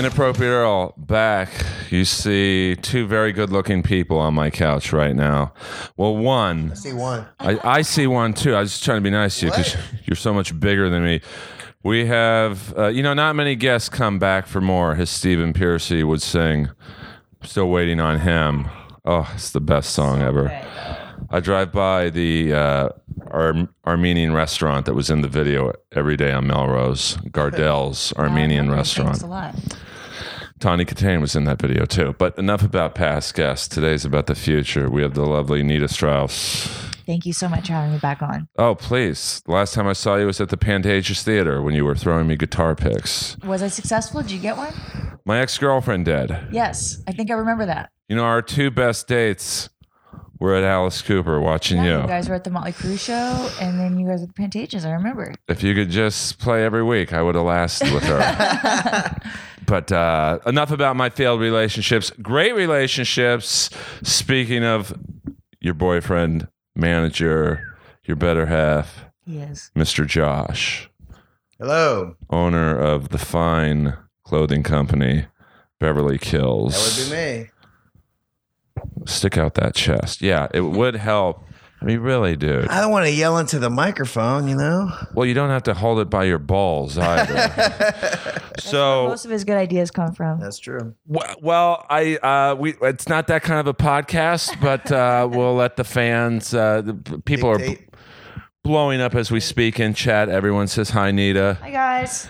Inappropriate Earl back. You see two very good looking people on my couch right now. Well, one, I See one. I, I see one too. I was just trying to be nice to you because you're so much bigger than me. We have, uh, you know, not many guests come back for more, as Stephen Pearcy would sing. Still waiting on him. Oh, it's the best song ever. I drive by the uh, Ar- Armenian restaurant that was in the video every day on Melrose, Gardell's Armenian restaurant. Thanks a lot. Tawny Kitaen was in that video too. But enough about past guests. Today's about the future. We have the lovely Nita Strauss. Thank you so much for having me back on. Oh, please. The last time I saw you was at the Pantages Theater when you were throwing me guitar picks. Was I successful? Did you get one? My ex girlfriend did. Yes, I think I remember that. You know, our two best dates were at Alice Cooper watching Yeah, you. you guys were at the Motley Crue show, and then you guys were at the Pantages. I remember. If you could just play every week, I would have lasted with her. but uh, enough about my failed relationships. Great relationships. Speaking of your boyfriend, manager, your better half, Yes. Mr. Josh, Hello. owner of the fine clothing company, Beverly Kills. That would be me. Stick out that chest. Yeah, it would help. I mean, really, dude. I don't want to yell into the microphone, you know? Well, you don't have to hold it by your balls either. so Most of his good ideas come from. That's true. Well, well, I uh, we it's not that kind of a podcast, but uh, we'll let the fans. Uh, the people Dictate. are blowing up as we speak in chat. Everyone says hi, Nita. Hi guys.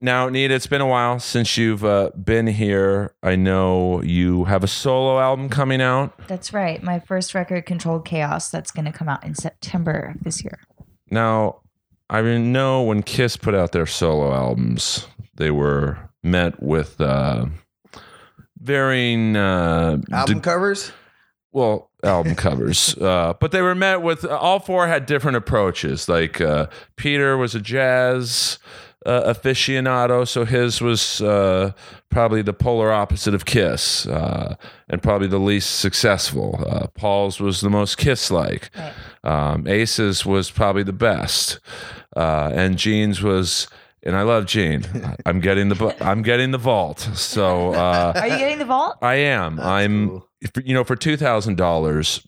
Now, Nita, it's been a while since you've uh, been here. I know you have a solo album coming out. That's right. My first record, Controlled Chaos, that's going to come out in September of this year. Now, I know when Kiss put out their solo albums, they were met with uh, varying uh, Album de- covers? well album covers uh, but they were met with all four had different approaches like uh, peter was a jazz uh, aficionado so his was uh, probably the polar opposite of kiss uh, and probably the least successful uh, paul's was the most kiss like Right. um, ace's was probably the best uh, and gene's was and I love Gene. I'm getting the bu- I'm getting the vault. So uh, Are you getting the vault? I am. I'm. cool. You know, for two thousand dollars,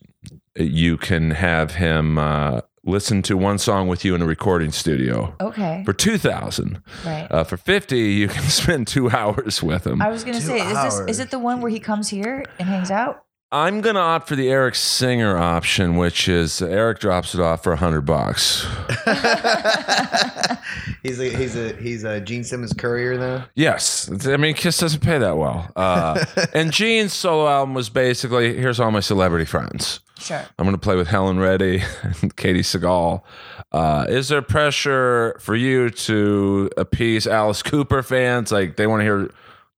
you can have him uh, listen to one song with you in a recording studio. Okay. For two thousand, Right. uh, for fifty, you can spend two hours with him. I was going to Two say, is this is it the one where he comes here and hangs out? I'm gonna opt for the Eric Singer option, which is Eric drops it off for a hundred bucks. he's a he's a he's a Gene Simmons courier though. Yes, I mean Kiss doesn't pay that well. Uh, and Gene's solo album was basically here's all my celebrity friends. Sure. I'm going to play with Helen Reddy and Katey Sagal. Uh, is there pressure for you to appease Alice Cooper fans? Like they want to hear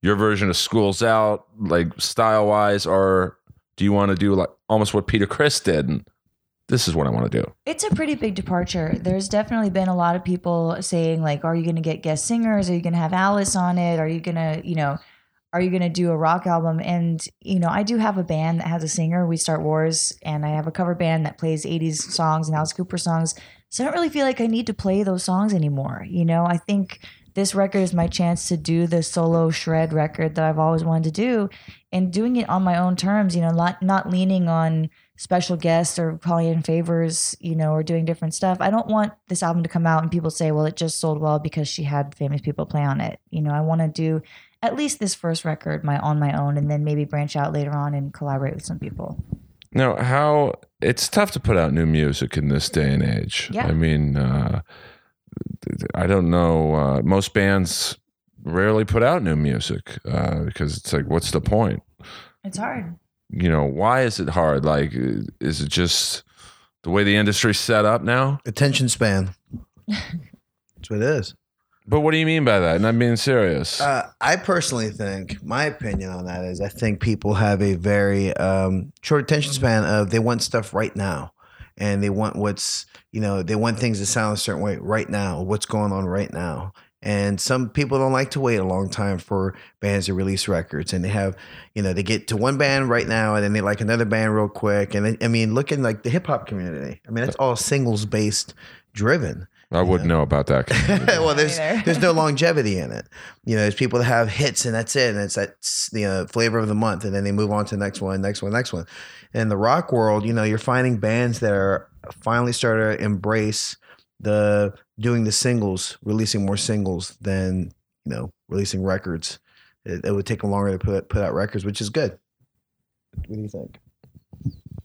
your version of Schools Out, like style wise, or do you want to do like almost what Peter Criss did? And this is what I want to do. It's a pretty big departure. There's definitely been a lot of people saying like, "Are you going to get guest singers? Are you going to have Alice on it? Are you going to, you know, are you going to do a rock album?" And you know, I do have a band that has a singer. We Start Wars, and I have a cover band that plays '80s songs and Alice Cooper songs. So I don't really feel like I need to play those songs anymore. You know, I think this record is my chance to do the solo shred record that I've always wanted to do, and doing it on my own terms. You know, not not leaning on special guests or calling in favors, you know, or doing different stuff. I don't want this album to come out and people say, well, it just sold well because she had famous people play on it. You know, I want to do at least this first record my on my own and then maybe branch out later on and collaborate with some people. Now, how it's tough to put out new music in this day and age. Yeah. I mean, uh, I don't know. Uh, most bands rarely put out new music uh, because it's like, what's the point? It's hard. You know, why is it hard? Like, is it just the way the industry's set up now? Attention span. That's what it is. But what do you mean by that? And I'm being serious. Uh, I personally think my opinion on that is I think people have a very um, short attention span of they want stuff right now, and they want what's you know they want things to sound a certain way right now. What's going on right now, and some people don't like to wait a long time for bands to release records, and they have you know they get to one band right now, and then they like another band real quick, and I mean looking like the hip hop community. I mean it's all singles based driven. I wouldn't know about that. well, there's there's no longevity in it. You know, there's people that have hits and that's it, and it's that you know flavor of the month, and then they move on to the next one, next one, next one. In the rock world, you know, you're finding bands that are finally starting to embrace the doing the singles, releasing more singles than you know releasing records. It, it would take them longer to put put out records, which is good. What do you think?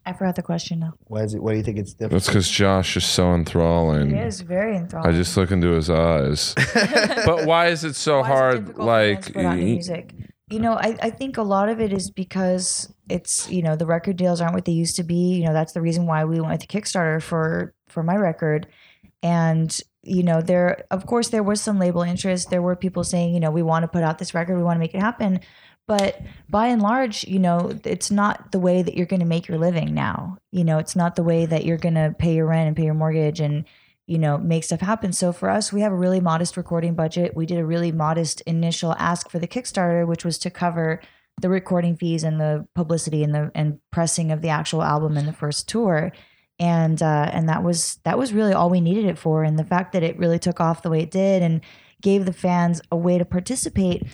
I forgot the question now. Why is it? Why do you think it's different? That's because Josh is so enthralling. It is very enthralling. I just look into his eyes. but why is it so Why is it hard? difficult for bands like, to put out new music. You know, I, I think a lot of it is because it's you know the record deals aren't what they used to be. You know that's the reason why we went with the Kickstarter for for my record, and you know there of course there was some label interest. There were people saying you know we want to put out this record, we want to make it happen, but by and large, you know it's not the way that you're going to make your living now. You know it's not the way that you're going to pay your rent and pay your mortgage and you know, make stuff happen. So for us, we have a really modest recording budget. We did a really modest initial ask for the Kickstarter, which was to cover the recording fees and the publicity and the and pressing of the actual album and the first tour. And uh, and that was that was really all we needed it for. And the fact that it really took off the way it did and gave the fans a way to participate.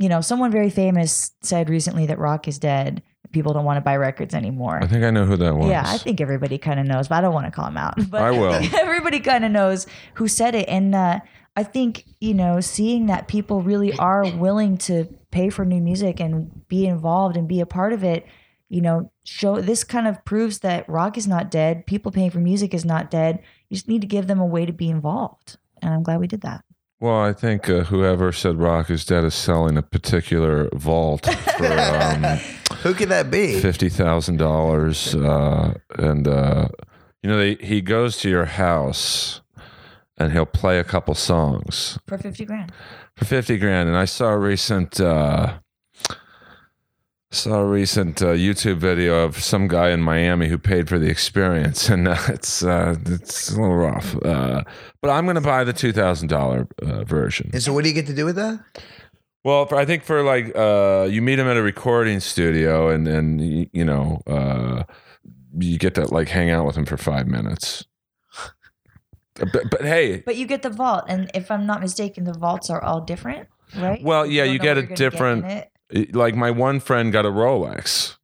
You know, someone very famous said recently that rock is dead. People don't want to buy records anymore. I think I know who that was. Yeah, I think everybody kind of knows, but I don't want to call him out. But I will. everybody kind of knows who said it, and uh, I think you know, seeing that people really are willing to pay for new music and be involved and be a part of it, you know, show this kind of proves that rock is not dead. People paying for music is not dead. You just need to give them a way to be involved, and I'm glad we did that. Well, I think uh, whoever said rock is dead is selling a particular vault for um, Who could that be? fifty thousand dollars, uh, and uh, you know they, he goes to your house and he'll play a couple songs For fifty grand, for fifty grand. And I saw a recent uh, saw a recent uh, YouTube video of some guy in Miami who paid for the experience, and uh, it's uh, it's a little rough. Uh, but I'm going to buy the two thousand dollar uh, version. And so, what do you get to do with that? Well, for, I think for like uh, you meet him at a recording studio, and and y- you know uh, you get to like hang out with him for five minutes. But, but hey, but you get the vault, and if I'm not mistaken, the vaults are all different, right? Well, yeah, don't you get a you're get different- in it. it- like my one friend got a Rolex.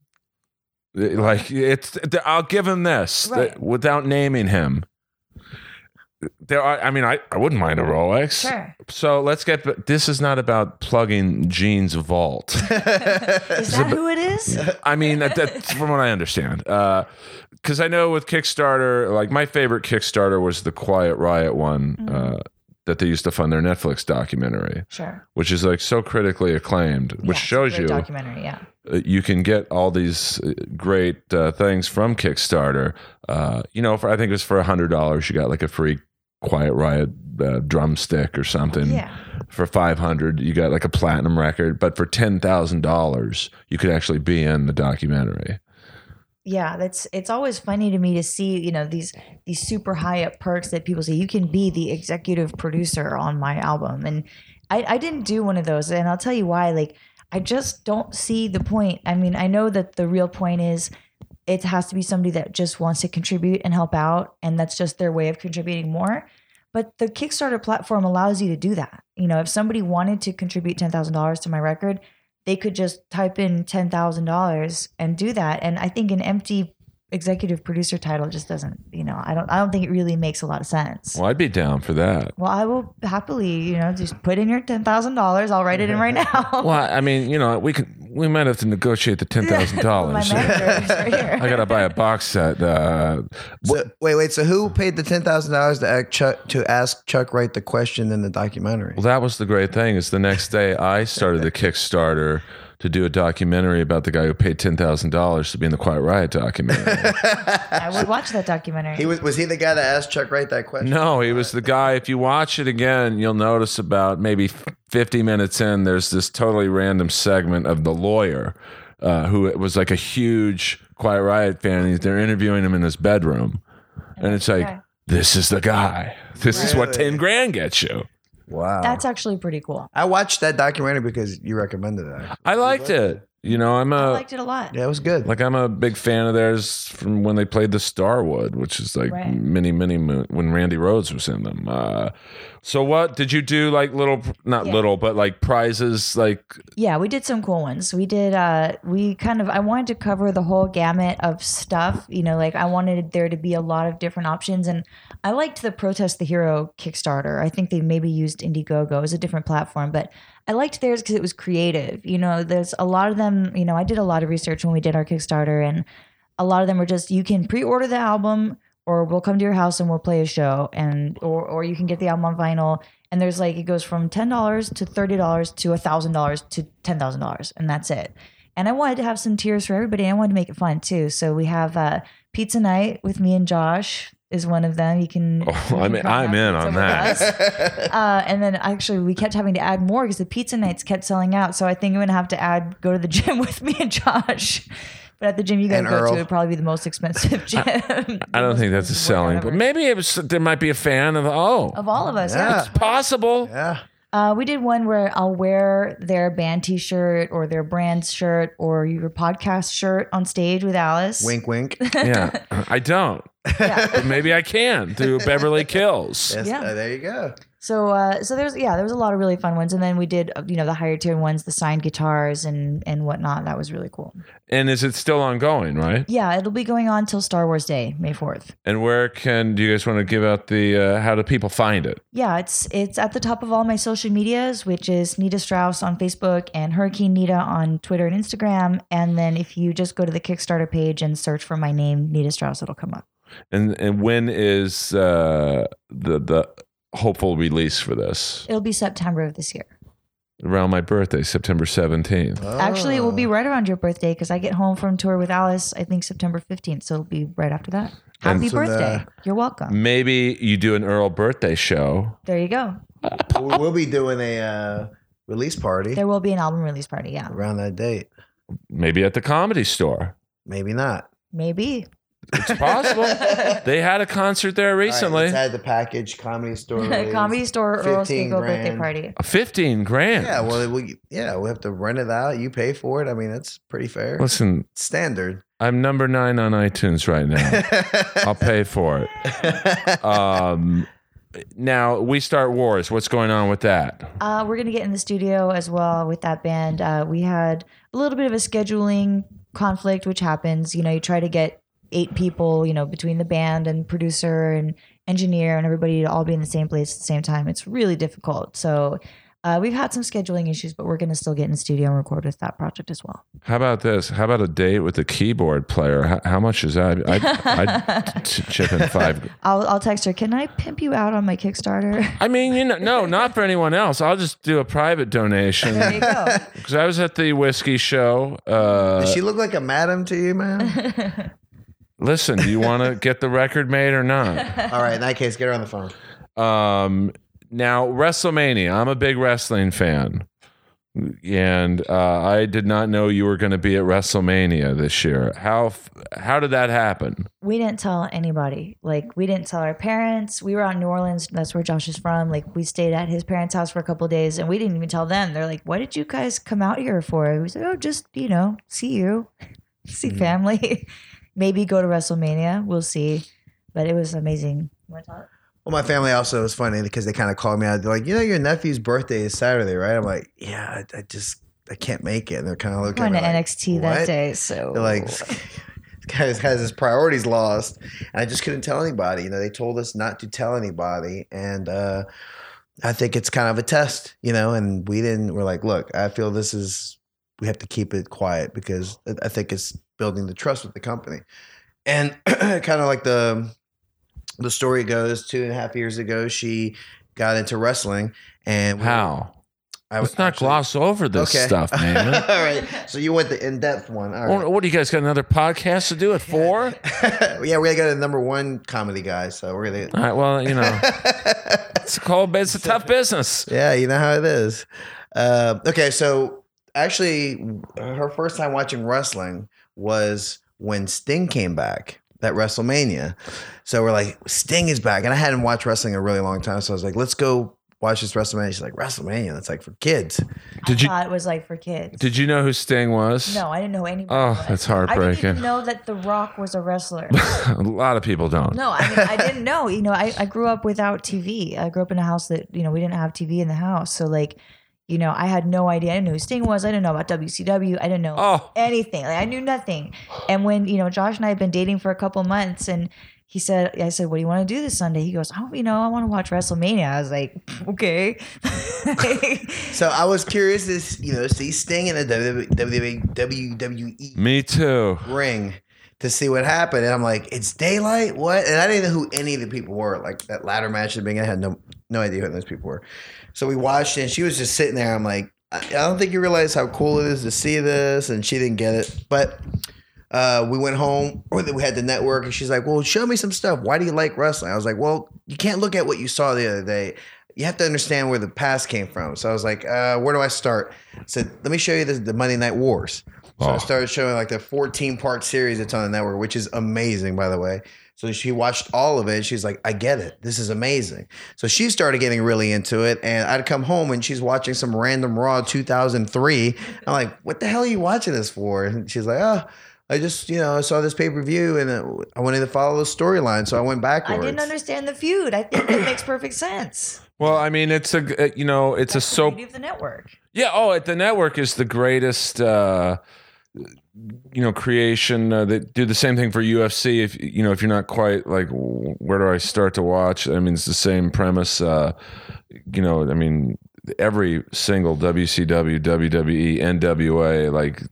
It- Like it's, I'll give him this Right. that- without naming him. There are, I mean, I, I wouldn't mind a Rolex. Sure. So let's get. This is not about plugging Gene's vault. Is that who it is? I mean, that, that's from what I understand. Because I know with Kickstarter, like my favorite Kickstarter was the Quiet Riot one uh, that they used to fund their Netflix documentary, Sure. which is like so critically acclaimed, which Yeah, shows you documentary. Yeah. you can get all these uh, great uh, things from Kickstarter. Uh, you know, for I think it was for a hundred dollars, you got like a free Quiet Riot uh, drumstick or something. Yeah. For five hundred, you got like a platinum record. But for ten thousand dollars, you could actually be in the documentary. Yeah, that's it's always funny to me to see, you know, these these super high up perks that people say you can be the executive producer on my album. And I, I didn't do one of those. And I'll tell you why. Like, I just don't see the point. I mean, I know that the real point is it has to be somebody that just wants to contribute and help out, and that's just their way of contributing more. But the Kickstarter platform allows you to do that. You know, if somebody wanted to contribute ten thousand dollars to my record, they could just type in ten thousand dollars and do that. And I think an empty executive producer title just doesn't, you know, I don't I don't think it really makes a lot of sense. Well, I'd be down for that. Well, I will happily, you know, just put in your ten thousand dollars. I'll write it in right now. Well, I mean, you know, we could we might have to negotiate the ten thousand my dollars. manager is right here. I gotta buy a box set. Uh, So, wait, wait. So, who paid the ten thousand dollars to ask Chuck to ask Chuck write the question in the documentary? Well, that was the great thing. Is the next day I started the Kickstarter to do a documentary about the guy who paid ten thousand dollars to be in the Quiet Riot documentary. I would watch that documentary. He was was he the guy that asked Chuck write that question? no, he was the guy. If you watch it again, you'll notice about maybe fifty minutes in, there's this totally random segment of the lawyer uh, who was like a huge Quiet Riot fan. He's- They're interviewing him in his bedroom, and it's like, Okay. this is the guy. This is what ten grand gets you. Wow. That's actually pretty cool. I watched that documentary because you recommended it. I liked it. You know, I'm I a liked it a lot. Yeah, it was good. like I'm a big fan of theirs from when they played the Starwood, which is like Right. mini mini moon when Randy Rhoads was in them. Uh, so what did you do? Like little, not Yeah. little, but like prizes. Like Yeah, we did some cool ones. We did uh we kind of I wanted to cover the whole gamut of stuff, you know, like I wanted there to be a lot of different options and I liked the Protest the Hero Kickstarter. I think they maybe used Indiegogo. as a different platform, but I liked theirs because it was creative. You know, there's a lot of them, you know, I did a lot of research when we did our Kickstarter and a lot of them were just you can pre-order the album or we'll come to your house and we'll play a show and or or you can get the album on vinyl and there's like it goes from ten dollars to thirty dollars to thousand dollars to ten thousand dollars and that's it. And I wanted to have some tiers for everybody. I wanted to make it fun too. So we have uh, pizza night with me and Josh is one of them. You can. Oh, you I'm- can I'm in on that. Uh, and then actually, we kept having to add more because the pizza nights kept selling out. So I think I'm gonna have to add go to the gym with me and Josh. But at the gym you guys And go Earl. to, it'd probably be the most expensive gym. I don't think that's a selling, but maybe it was, there might be a fan of oh, of all of us. Yeah. Yeah. it's possible. yeah. Uh, we did one where I'll wear their band T-shirt or their brand shirt or your podcast shirt on stage with Alice. Wink, wink. Yeah, I don't. Yeah. But maybe I can do Beverly Kills. Yes, Yeah. uh, there you go. So, uh, so there's yeah, there was a lot of really fun ones, and then we did uh, you know the higher tier ones, the signed guitars and and whatnot. That was really cool. And is it still ongoing, right? Yeah, it'll be going on till Star Wars Day, May fourth. And where can do you guys want to give out the uh, how do people find it? Yeah, it's it's at the top of all my social medias, which is Nita Strauss on Facebook and Hurricane Nita on Twitter and Instagram. And then if you just go to the Kickstarter page and search for my name, Nita Strauss, it'll come up. And and when is uh, the the hopeful release for this? It'll be September of this year. Around my birthday, September seventeenth. Actually, it will be Oh. right around your birthday because I get home from tour with Alice. I think September fifteenth, so it'll be right after that. Happy so the- birthday! You're welcome. Maybe you do an Earl birthday show. There you go. We- We'll be doing a uh, release party There will be an album release party. Yeah, around that date. Maybe at the comedy store. Maybe not. maybe. It's possible. they had a concert there recently. let's add the package comedy store. release. Comedy store Earl 15 Skago birthday grand. party. Fifteen grand. Yeah, well, we yeah we have to rent it out. You pay for it. I mean, that's pretty fair. Listen, Standard. I'm number nine on iTunes right now. I'll pay for it. Um, now we start wars. What's going on with that? Uh, we're gonna get in the studio as well with that band. Uh, we had a little bit of a scheduling conflict, which happens. You know, you try to get eight people, you know, between the band and producer and engineer and everybody to all be in the same place at the same time. It's really difficult. So uh, we've had some scheduling issues, but we're gonna still get in studio and record with that project as well. How about this? How about a date with the keyboard player? How, how much is that? I'd, I'd t- chip in five. I'll, I'll text her. Can I pimp you out on my Kickstarter? I mean, you know, no, not for anyone else. I'll just do a private donation there you go. because I was at the whiskey show. Uh, Does she look like a madam to you, man? listen, do you want to get the record made or not? All right, in that case, get her on the phone. Um, now WrestleMania. I'm a big wrestling fan, and uh, I did not know you were going to be at WrestleMania this year. How f- how did that happen? we didn't tell anybody. Like we didn't tell our parents. We were out in New Orleans. That's where Josh is from. Like we stayed at his parents' house for a couple of days, and we didn't even tell them. They're like, "What did you guys come out here for?" We said, "Oh, just you know, see you, see family, maybe go to WrestleMania. We'll see." But it was amazing. You wanna tell it? Well, my family also was funny because they kind of called me out. They're like, you know, your nephew's birthday is Saturday, right? I'm like, yeah, I, I just I can't make it. And they're kind of looking Going at to me like, NXT that day, so They're like, this guy has his priorities lost. And I just couldn't tell anybody. You know, they told us not to tell anybody. And uh, I think it's kind of a test, you know, and we didn't, we're like, look, I feel this is, we have to keep it quiet because I- I think it's building the trust with the company. And kind of like the, the story goes, two and a half years ago, she got into wrestling. And How? I Let's not actually- gloss over this stuff, man. All right. So you went the in depth one. All right. What, do you guys got another podcast to do at four? yeah, we got a number one comedy guy, so we're gonna. All right. Well, you know, it's a cold, it's a tough business. yeah, you know how it is. Uh, okay, so actually, her first time watching wrestling was when Sting came back at WrestleMania. So we're like, Sting is back, and I hadn't watched wrestling in a really long time, so I was like, let's go watch this WrestleMania. She's like, WrestleMania, that's like for kids. Did I you thought it was like for kids. did you know who Sting was? no, I didn't know anybody. Oh, was. that's heartbreaking. I didn't even know that The Rock was a wrestler. a lot of people don't. No, I mean I didn't know. You know, I, I grew up without TV. I grew up in a house that you know we didn't have TV in the house, so like, you know, I had no idea. I didn't know who Sting was. I didn't know about WCW. I didn't know Oh. anything. Like I knew nothing. And when you know Josh and I had been dating for a couple months, and he said, I said, "What do you want to do this Sunday?" He goes, "Oh, you know, I want to watch WrestleMania." I was like, "Okay." So I was curious to you know see Sting in a WWE, WWE Me too. ring to see what happened, and I'm like, it's daylight. What? And I didn't know who any of the people were. Like that ladder match at the beginning, I had no no idea who those people were. So we watched it, and she was just sitting there. I'm like, I, I don't think you realize how cool it is to see this, and she didn't get it, but. Uh, we went home, or we had the network, and she's like, "Well, show me some stuff. Why do you like wrestling?" I was like, "Well, you can't look at what you saw the other day. You have to understand where the past came from." So I was like, uh, "Where do I start?" I said, "Let me show you the, the Monday Night Wars." So I Oh. started showing like the 14 part series that's on the network, which is amazing, by the way. So she watched all of it. She's like, I get it. This is amazing. So she started getting really into it. And I'd come home and she's watching some random Raw 2003. I'm like, what the hell are you watching this for? And she's like, oh, I just, you know, I saw this pay per view and uh, I wanted to follow the storyline. So I went backward. I didn't understand the feud. I think it makes perfect sense. Well, I mean, it's a uh, you know, it's That's a soap. beauty the network. Yeah. Oh, at the network is the greatest. uh you know, creation. Uh, they do the same thing for UFC. If you know, if you're not quite like, where do I start to watch? I mean, it's the same premise. Uh, you know, I mean, every single WCW, WWE, NWA, like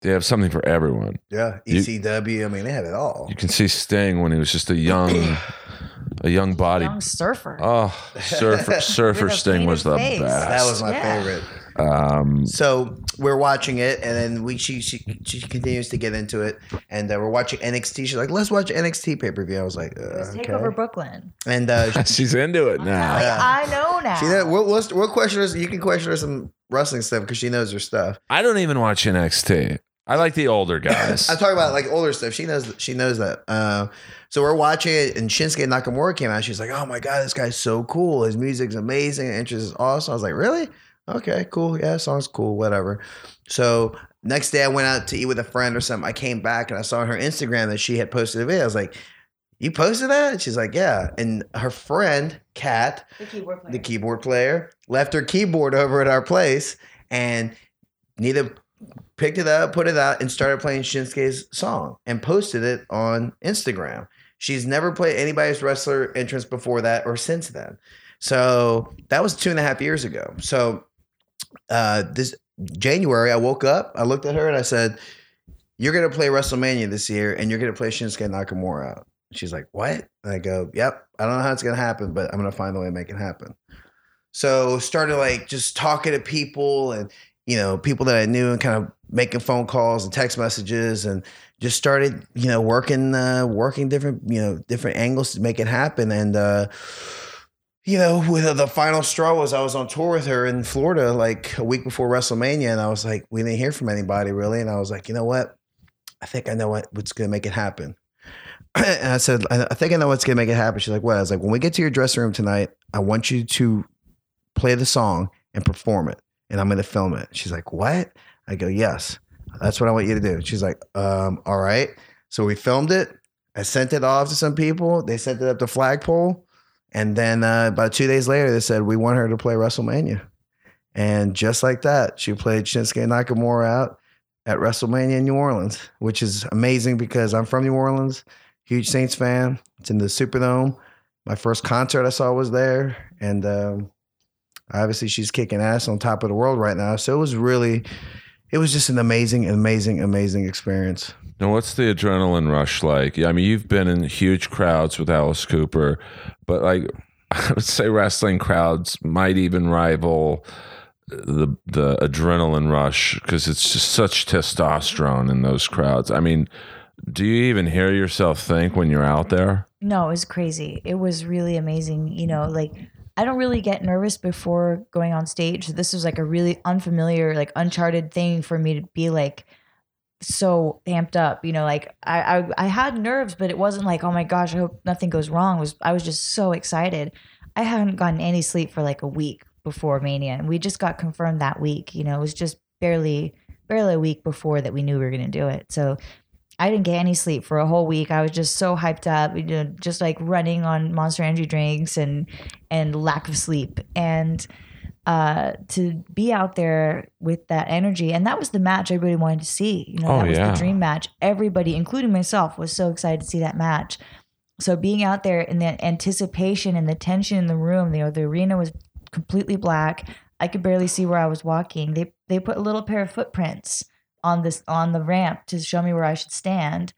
they have something for everyone. Yeah. You- ECW. I mean, they have it all. You can see Sting when he was just a young, a young body. Young surfer. Oh, surfer, surfer Sting was the face. best. That was my Yeah. favorite. Um, So we're watching it, and then we she she, she continues to get into it, and uh, we're watching NXT. She's like, "Let's watch NXT pay per view." I was like, uh, Let's take okay. over Brooklyn. And uh, she's into it now. Like, Yeah. I know now. she knows, we'll, we'll we'll question her. You can question her some wrestling stuff because she knows her stuff. I don't even watch NXT. I like the older guys. I'm talking about like older stuff. She knows she knows that. Uh, so we're watching it, and Shinsuke Nakamura came out. She's like, "Oh my god, this guy's so cool. His music's amazing. His interest is awesome." I was like, "Really? Okay, cool. Yeah, song's cool. Whatever." So next day, I went out to eat with a friend or something. I came back and I saw on her Instagram that she had posted a video. I was like, "You posted that?" And she's like, "Yeah." And her friend Kat, the keyboard player. the keyboard player, left her keyboard over at our place, and Nita picked it up, put it out, and started playing Shinsuke's song and posted it on Instagram. She's never played anybody's wrestler entrance before that or since then. So that was two and a half years ago. So uh, this January, I woke up, I looked at her, and I said, "You're gonna play WrestleMania this year, and you're gonna play Shinsuke Nakamura. She's like, "What?" And I go, "Yep. I don't know how it's gonna happen, but I'm gonna find a way to make it happen." So started like just talking to people and you know people that I knew and kind of making phone calls and text messages and just started you know working uh, working different you know different angles to make it happen and uh, you know with the final straw was I was on tour with her in Florida like a week before WrestleMania and I was like we didn't hear from anybody really and I was like you know what I think I know what, what's gonna make it happen. and I said, I think I know what's gonna make it happen. She's like, what? I was like, when we get to your dressing room tonight, I want you to play the song and perform it, and I'm gonna film it. She's like, what? I go, yes, that's what I want you to do. She's like, um, all right. So we filmed it. I sent it off to some people. They sent it up to Flagpole, and then uh, about two days later, they said we want her to play WrestleMania, and just like that, she played Shinsuke Nakamura out at WrestleMania in New Orleans, which is amazing because I'm from New Orleans, huge Saints fan. It's in the Superdome. My first concert I saw was there, and um, obviously she's kicking ass on top of the world right now. So it was really, it was just an amazing, amazing, amazing experience. Now, what's the adrenaline rush like? I mean, you've been in huge crowds with Alice Cooper, but like I would say, wrestling crowds might even rival the the adrenaline rush because it's just such testosterone in those crowds. I mean, do you even hear yourself think when you're out there? No, it was crazy. It was really amazing. You know, like I don't really get nervous before going on stage. This was like a really unfamiliar, like uncharted thing for me to be like so amped up. You know, like I, I I had nerves, but it wasn't like, oh my gosh, I hope nothing goes wrong. It was I was just so excited. I hadn't gotten any sleep for like a week before Mania, and we just got confirmed that week. You know, it was just barely barely a week before that we knew we were going to do it. So I didn't get any sleep for a whole week. I was just so hyped up, you know, just like running on Monster Energy drinks and and lack of sleep. And uh, to be out there with that energy, and that was the match everybody wanted to see. You know, Oh, that was yeah. the dream match. Everybody, including myself, was so excited to see that match. So being out there in the anticipation and the tension in the room, you know, the arena was completely black. I could barely see where I was walking. They they put a little pair of footprints on this on the ramp to show me where I should stand.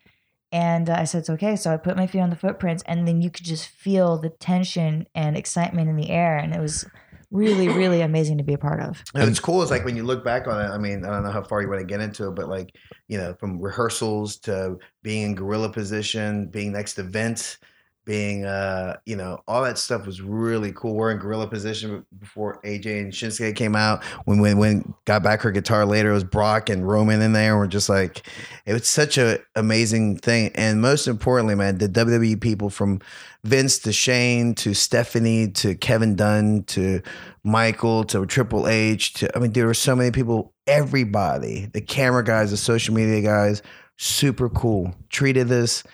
And I said, it's okay. So I put my feet on the footprints, and then you could just feel the tension and excitement in the air. And it was really, really amazing to be a part of. And it's cool. It's like when you look back on it. I mean, I don't know how far you want to get into it, but like you know, from rehearsals to being in gorilla position, being next to Vince, being uh, you know, all that stuff was really cool. We're in gorilla position before AJ and Shinsuke came out. When when when got back her guitar later, it was Brock and Roman in there. We're just like, it was such a amazing thing. And most importantly, man, the WWE people from Vince to Shane to Stephanie to Kevin Dunn to Michael to Triple H to I mean there were so many people everybody the camera guys the social media guys super cool treated us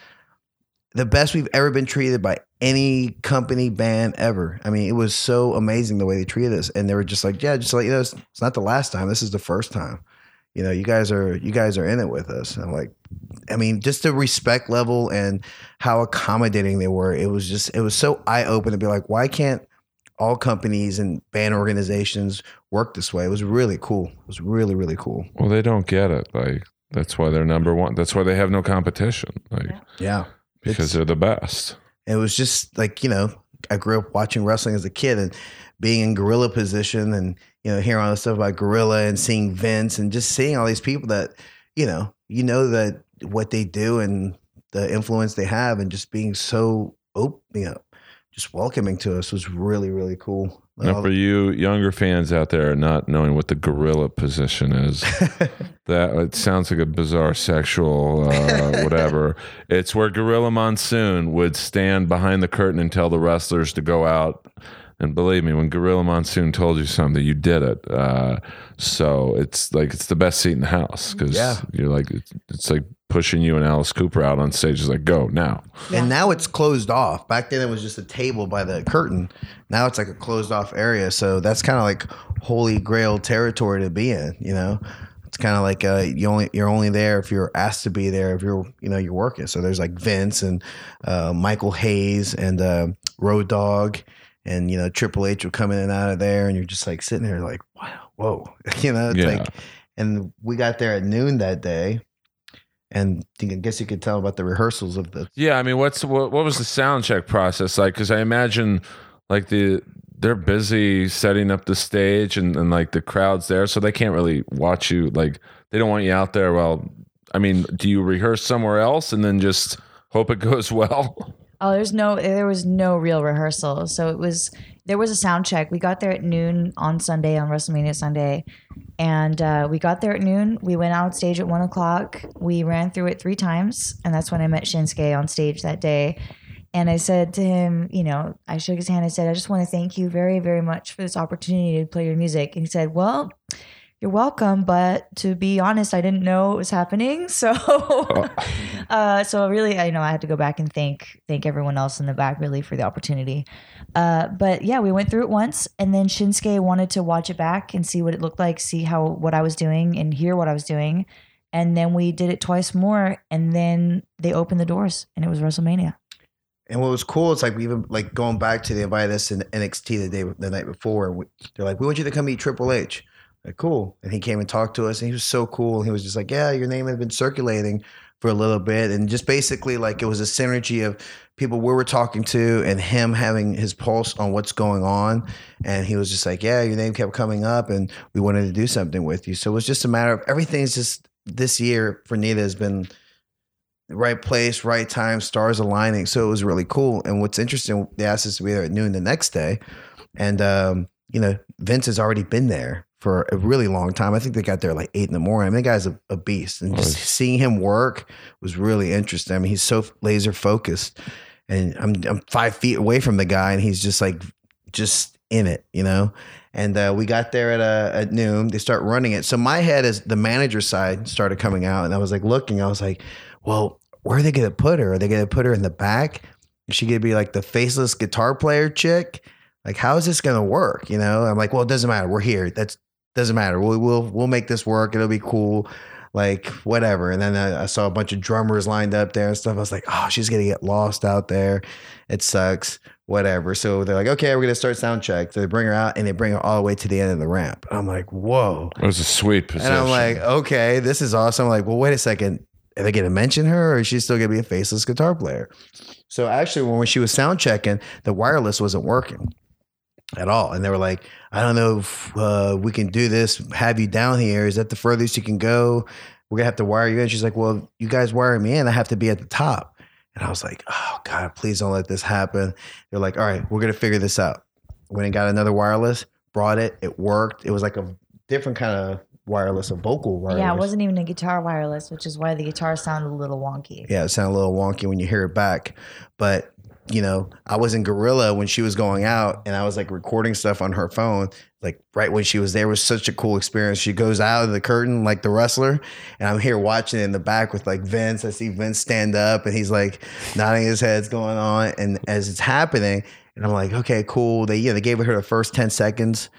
the best we've ever been treated by any company band ever I mean it was so amazing the way they treated us and they were just like yeah just like you know it's, it's not the last time this is the first time you know you guys are you guys are in it with us and I'm like I mean just the respect level and how accommodating they were it was just it was so eye open to be like why can't all companies and band organizations work this way. It was really cool. It was really, really cool. Well, they don't get it. Like that's why they're number one. That's why they have no competition. Like Yeah. Yeah. Because they're the best. It was just like, you know, I grew up watching wrestling as a kid and being in gorilla position and, you know, hearing all this stuff about gorilla and seeing Vince and just seeing all these people that, you know, you know that what they do and the influence they have and just being so open, you know, just welcoming to us was really, really cool. Like Now, for you younger fans out there not knowing what the gorilla position is, that it sounds like a bizarre sexual uh, whatever. It's where Gorilla Monsoon would stand behind the curtain and tell the wrestlers to go out. And believe me, when Gorilla Monsoon told you something, you did it. Uh, so it's like it's the best seat in the house because Yeah. you're like it's, it's like pushing you and Alice Cooper out on stage. It's like go now. And now it's closed off. Back then it was just a table by the curtain. Now it's like a closed off area. So that's kind of like holy grail territory to be in, you know? It's kind of like uh, you only you're only there if you're asked to be there if you're you know you're working. So there's like Vince and uh, Michael Hayes and uh, Road Dog and you know Triple H will come in and out of there and you're just like sitting there like wow whoa you know it's Yeah. like and we got there at noon that day and I guess you could tell about the rehearsals of the Yeah, I mean, what's what, what was the sound check process like? Because I imagine like the they're busy setting up the stage and, and like the crowd's there, so they can't really watch you. Like they don't want you out there. Well, I mean, do you rehearse somewhere else and then just hope it goes well? Oh, there's no, there was no real rehearsal. So it was, there was a sound check. We got there at noon on Sunday, on WrestleMania Sunday. And uh, we got there at noon. We went out on stage at one o'clock. We ran through it three times. And that's when I met Shinsuke on stage that day. And I said to him, you know, I shook his hand. I said, I just want to thank you very, very much for this opportunity to play your music. And he said, Well, you're welcome. But to be honest, I didn't know it was happening. So, uh, so really, I know I had to go back and thank thank everyone else in the back really for the opportunity. Uh, but yeah, we went through it once, and then Shinsuke wanted to watch it back and see what it looked like, see how what I was doing, and hear what I was doing. And then we did it twice more, and then they opened the doors, and it was WrestleMania. And what was cool is like we even like going back to they invited us in NXT the day the night before. They're like, we want you to come meet Triple H. Like, cool. And he came and talked to us, and he was so cool. He was just like, yeah, your name had been circulating for a little bit, and just basically like it was a synergy of people we were talking to and him having his pulse on what's going on. And he was just like, yeah, your name kept coming up, and we wanted to do something with you. So it was just a matter of everything's just this year for Nita has been right place, right time, stars aligning. So it was really cool. And what's interesting, they asked us to be there at noon the next day. And, um, you know, Vince has already been there for a really long time. I think they got there like eight in the morning. I mean, the guy's a, a beast. And just Nice. seeing him work was really interesting. I mean, he's so laser focused. And I'm, I'm five feet away from the guy, and he's just like just in it, you know. And uh, we got there at uh, at noon. They start running it. So my head is the manager side started coming out, and I was like looking. I was like, well, where are they going to put her? Are they going to put her in the back? Is she going to be like the faceless guitar player chick? Like, how is this going to work? You know, I'm like, well, it doesn't matter. We're here. That's doesn't matter. We'll we'll we'll make this work. It'll be cool. Like whatever. And then I, I saw a bunch of drummers lined up there and stuff. I was like, oh, she's gonna get lost out there. It sucks. Whatever. So they're like, okay, we're gonna start sound check. So they bring her out and they bring her all the way to the end of the ramp. I'm like, whoa. It was a sweet position. And I'm like, okay, this is awesome. I'm like, well, wait a second. Are they going to mention her or is she still going to be a faceless guitar player? So actually, when she was sound checking, the wireless wasn't working at all. And they were like, I don't know if uh, we can do this, have you down here. Is that the furthest you can go? We're going to have to wire you in. She's like, well, you guys wire me in. I have to be at the top. And I was like, oh, God, please don't let this happen. They're like, all right, we're going to figure this out. Went and got another wireless, brought it. It worked. It was like a different kind of wireless, a vocal wireless. Yeah, it wasn't even a guitar wireless, which is why the guitar sounded a little wonky. Yeah, it sounded a little wonky when you hear it back. But, you know, I was in Gorilla when she was going out and I was like recording stuff on her phone. Like right when she was there was such a cool experience. She goes out of the curtain like the wrestler, and I'm here watching it in the back with like Vince. I see Vince stand up and he's like nodding his head's going on. And as it's happening, and I'm like, okay, cool. They yeah, they gave her the first 10 seconds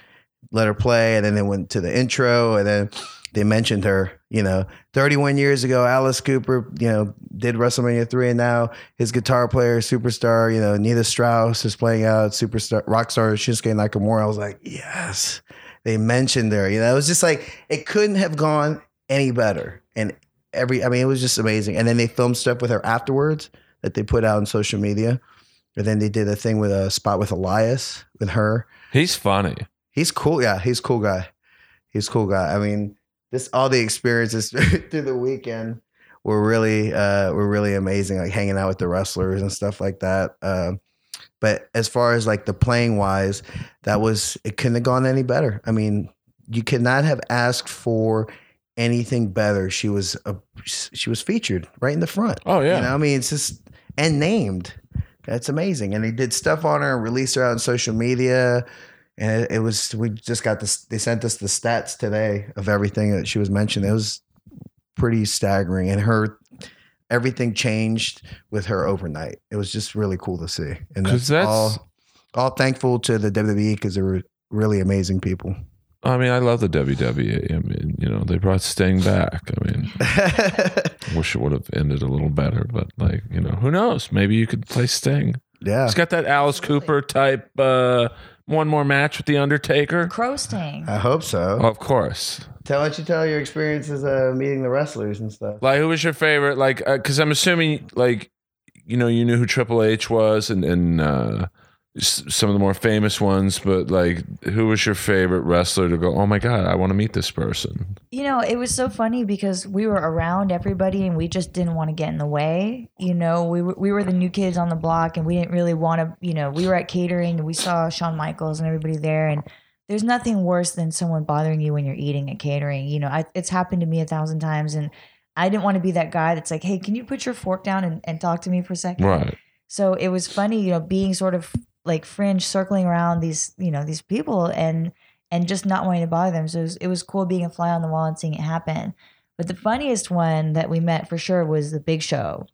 let her play, and then they went to the intro, and then they mentioned her. You know, 31 years ago, Alice Cooper, you know, did WrestleMania three, and now his guitar player, superstar, you know, Nita Strauss is playing out, superstar, rock star Shinsuke Nakamura. I was like, yes, they mentioned her. You know, it was just like it couldn't have gone any better, and every, I mean, it was just amazing. And then they filmed stuff with her afterwards that they put out on social media. And then they did a thing with a spot with Elias with her. He's funny. He's cool. Yeah, he's a cool guy. He's a cool guy. I mean, this all the experiences through the weekend were really uh were really amazing. Like hanging out with the wrestlers and stuff like that. Um, but as far as like the playing wise, that was it couldn't have gone any better. I mean, you could not have asked for anything better. She was a she was featured right in the front. Oh yeah. You know, I mean, it's just and named. That's amazing. And they did stuff on her and released her out on social media. And it, it was we just got this. They sent us the stats today of everything that she was mentioned. It was pretty staggering, and her everything changed with her overnight. It was just really cool to see, and that's, that's- all. All thankful to the WWE because they were really amazing people. I mean, I love the WWE. I mean, you know, they brought Sting back. I mean, I wish it would have ended a little better, but like, you know, who knows? Maybe you could play Sting. yeah, He's got that Alice Cooper type uh one more match with the Undertaker. Crow sting. I hope so. Of course. Tell why don't you tell your experiences uh, meeting the wrestlers and stuff. Like, who was your favorite? Like, because I'm assuming, like, you know, you knew who Triple H was, and and uh, s- some of the more famous ones. But like, who was your favorite wrestler to go? Oh my god, I want to meet this person. You know, it was so funny because we were around everybody and we just didn't want to get in the way. You know, we were, we were the new kids on the block and we didn't really want to, you know, we were at catering and we saw Shawn Michaels and everybody there. And there's nothing worse than someone bothering you when you're eating at catering. You know, I, it's happened to me a thousand times. And I didn't want to be that guy that's like, hey, can you put your fork down and, and talk to me for a second? Right. So it was funny, you know, being sort of like fringe, circling around these, you know, these people and and just not wanting to bother them. So it was, it was cool being a fly on the wall and seeing it happen. But the funniest one that we met for sure was the Big Show,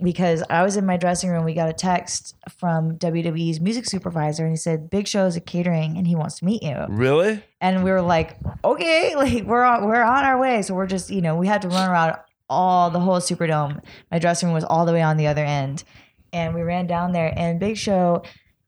because I was in my dressing room. We got a text from WWE's music supervisor, and he said, "Big Show is at catering, and he wants to meet you." Really? And we were like, "Okay, like we're on, we're on our way." So we're just, you know, we had to run around all the whole Superdome. My dressing room was all the way on the other end, and we ran down there. And Big Show,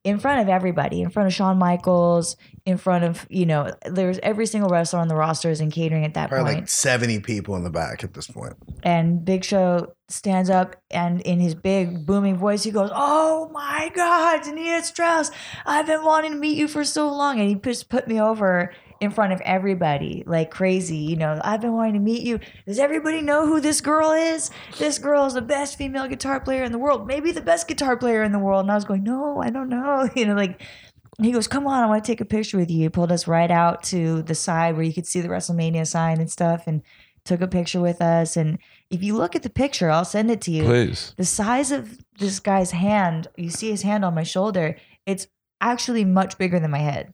in front of everybody, in front of Shawn Michaels, in front of you know, there's every single wrestler on the rosters and catering at that Probably point. like 70 people in the back at this point. And Big Show stands up and in his big booming voice, he goes, Oh my God, Dania Strauss, I've been wanting to meet you for so long. And he just put me over in front of everybody like crazy. You know, I've been wanting to meet you. Does everybody know who this girl is? This girl is the best female guitar player in the world, maybe the best guitar player in the world. And I was going, No, I don't know. You know, like, he goes, Come on, I want to take a picture with you. He pulled us right out to the side where you could see the WrestleMania sign and stuff and took a picture with us. And if you look at the picture, I'll send it to you. Please. The size of this guy's hand, you see his hand on my shoulder, it's actually much bigger than my head.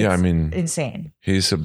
Yeah, I mean, insane. he's a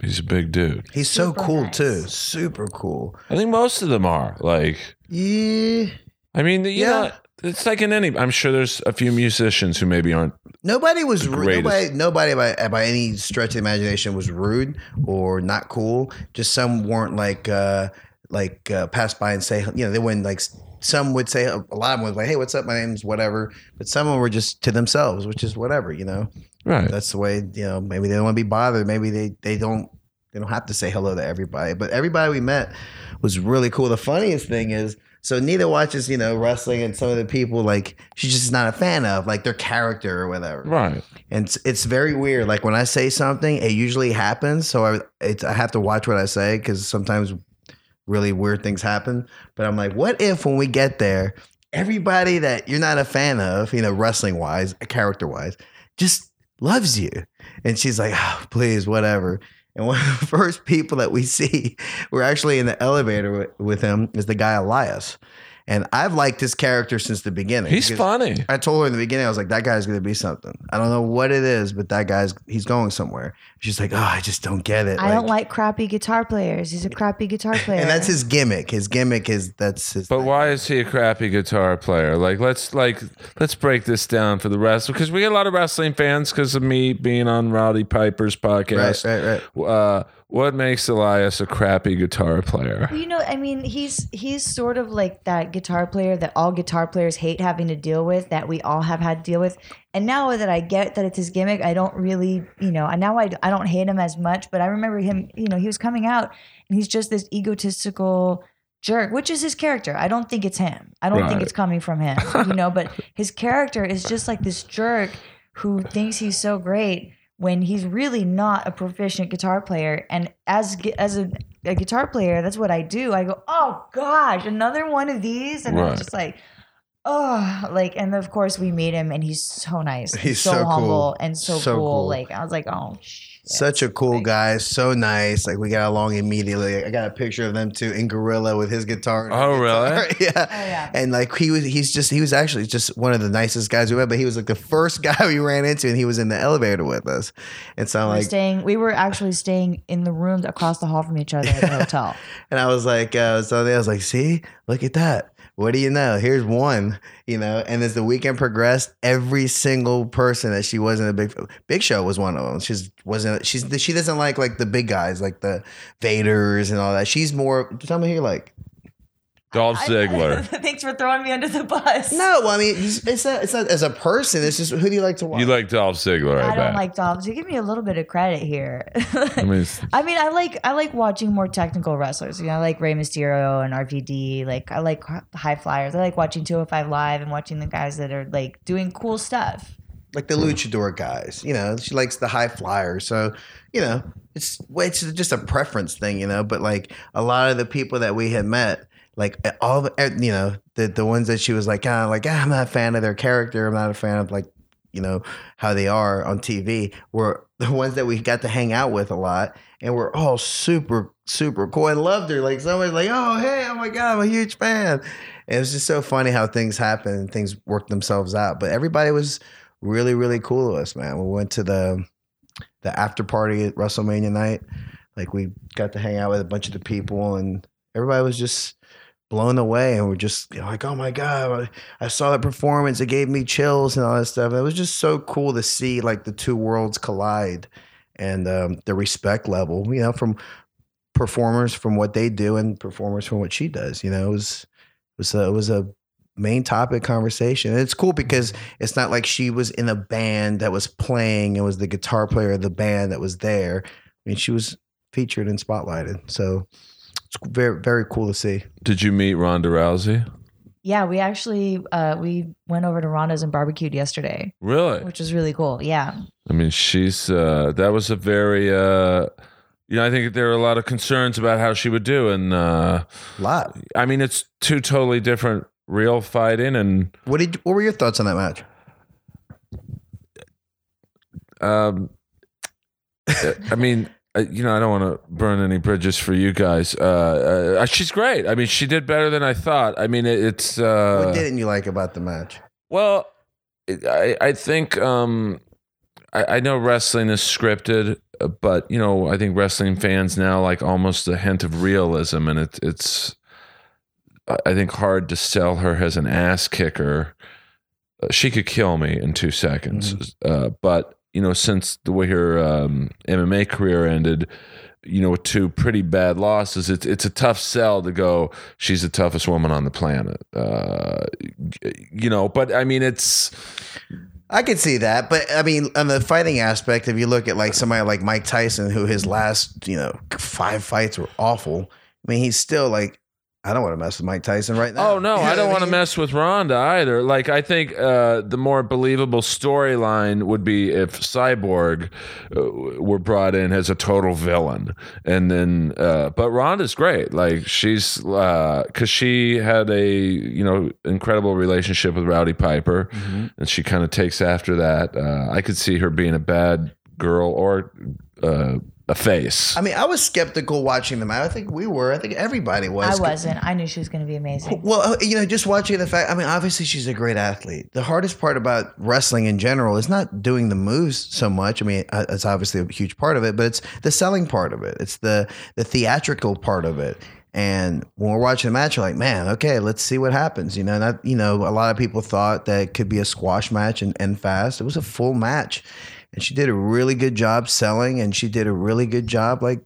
he's a big dude. He's so Super cool nice. too. Super cool. I think most of them are like. Yeah. I mean, you Yeah. know, it's like in any. I'm sure there's a few musicians who maybe aren't. Nobody was rude. Nobody, nobody by, by any stretch of the imagination was rude or not cool. Just some weren't like uh like uh, pass by and say you know they wouldn't like some would say a lot of them was like hey what's up my name's whatever but some of them were just to themselves which is whatever you know Right. that's the way you know maybe they don't want to be bothered. Maybe they they don't they don't have to say hello to everybody. But everybody we met was really cool. The funniest thing is so Nita watches you know wrestling and some of the people like she's just not a fan of like their character or whatever. Right. and it's, it's very weird. Like when I say something it usually happens. So I it's, I have to watch what I say because sometimes really weird things happen. But I'm like what if when we get there everybody that you're not a fan of you know wrestling wise character wise just loves you. And she's like, oh, please, whatever. And one of the first people that we see, we're actually in the elevator with, with him, is the guy Elias. And I've liked his character since the beginning. He's funny. I told her in the beginning, I was like, that guy's going to be something. I don't know what it is, but that guy's, he's going somewhere. She's like, oh, I just don't get it. I don't like crappy guitar players. He's a crappy guitar player. And that's his gimmick. His gimmick is that's his. But thing. why is he a crappy guitar player? Like let's like let's break this down for the rest because we get a lot of wrestling fans because of me being on Rowdy Piper's Right, podcast. right, right. Uh, what makes Elias a crappy guitar player? Well, you know, I mean, he's he's sort of like that guitar player that all guitar players hate having to deal with, that we all have had to deal with. And now that I get that it's his gimmick, I don't really, you know, and now I, I don't hate him as much. But I remember him, you know, he was coming out and he's just this egotistical jerk, which is his character. I don't think it's him. I don't Right. think it's coming from him, you know. But his character is just like this jerk who thinks he's so great when he's really not a proficient guitar player. And as as a, a guitar player, that's what I do. I go, oh gosh, another one of these, and Right. I'm just like. Oh, like, and of course we meet him, and he's so nice, He's so, so cool. humble, and so, So cool. cool. Like, I was like, oh, shit. Such a cool Like- guy, so nice. Like we got along immediately. I got a picture of them too in Gorilla with his guitar. and her Oh, really? guitar. yeah. Oh yeah. And like he was, he's just he was actually just one of the nicest guys we met. But he was like the first guy we ran into, and he was in the elevator with us. And so I'm we were like, staying. We were actually staying in the room across the hall from each other at the hotel. and I was like, uh, so I was like, see, look at that. What do you know? Here's one, you know. And as the weekend progressed, every single person that she wasn't a big Big Show was one of them. She's wasn't she's she doesn't like like the big guys like the Vaders and all that. She's more. Tell me who you like. Dolph Ziggler. Thanks for throwing me under the bus. No, well, I mean, it's, it's not. It's not as a person. It's just who do you like to watch? you like Dolph Ziggler? I, I don't like Dolph. So give me a little bit of credit here. I mean, I mean, I like I like watching more technical wrestlers. You know, I like Rey Mysterio and RVD. Like I like high flyers. I like watching 205 Live and watching the guys that are like doing cool stuff. like the luchador guys. You know, she likes the high flyers. So, you know, it's it's just a preference thing, you know. But like a lot of the people that we had met, like all the eh, you know the the ones that she was like kind of like ah, I'm not a fan of their character. I'm not a fan of like you know how they are on TV. Were the ones that we got to hang out with a lot, and we're all super super cool and loved her. Like somebody's like, oh hey, oh my god, I'm a huge fan. And it was just so funny how things happen and things work themselves out. But everybody was really really cool to us man we went to the the after party at wrestlemania night like we got to hang out with a bunch of the people and everybody was just blown away and we're just you know, like oh my god i saw the performance it gave me chills and all that stuff it was just so cool to see like the two worlds collide and um, the respect level you know from performers from what they do and performers from what she does you know it was it was a, it was a main topic conversation. And it's cool because it's not like she was in a band that was playing and was the guitar player of the band that was there. I mean, she was featured and spotlighted. So it's very, very cool to see. did you meet Ronda Rousey? Yeah, we actually uh, we went over to Ronda's and barbecued yesterday, Really? which was really cool. Yeah, I mean, she's uh, that was a very uh, you know I think there are a lot of concerns about how she would do, and uh, A lot. I mean it's two totally different real fighting, and What did? What were your thoughts on that match? um, I mean. Uh, You know, I don't want to burn any bridges for you guys. Uh, uh, she's great. I mean, she did better than I thought. I mean, it, it's uh, what didn't you like about the match? Well, it- I I think um, I, I know wrestling is scripted, uh, but you know, I think wrestling fans now like almost a hint of realism, and it, it's, I think, hard to sell her as an ass kicker. Uh, she could kill me in two seconds, uh, but you know, since the way her um, MMA career ended, you know, with two pretty bad losses, it's it's a tough sell to go. She's the toughest woman on the planet, uh, you know. But I mean, it's I could see that, but I mean, on the fighting aspect, if you look at like somebody like Mike Tyson, who his last you know five fights were awful. I mean, he's still like, I don't want to mess with Mike Tyson right now. Oh no, You know I don't want to mess with Ronda either. Like I think uh, the more believable storyline would be if Cyborg uh, were brought in as a total villain, and then uh, but Ronda's great. Like she's because she had a you know incredible relationship with Rowdy Piper, Mm-hmm. and she kind of takes after that. Uh, I could see her being a bad girl or a face. I mean, I was skeptical watching them. I think we were. I think everybody was. I wasn't. I knew she was going to be amazing. Well, uh, you know, just watching the fact. I mean, obviously she's a great athlete. The hardest part about wrestling in general is not doing the moves so much. I mean, uh, it's obviously a huge part of it, but it's the selling part of it. It's the the theatrical part of it. And when we're watching the match, you're like, man, okay, let's see what happens. You know, not you know, a lot of people thought that it could be a squash match and end fast. It was a full match, and she did a really good job selling, and she did a really good job like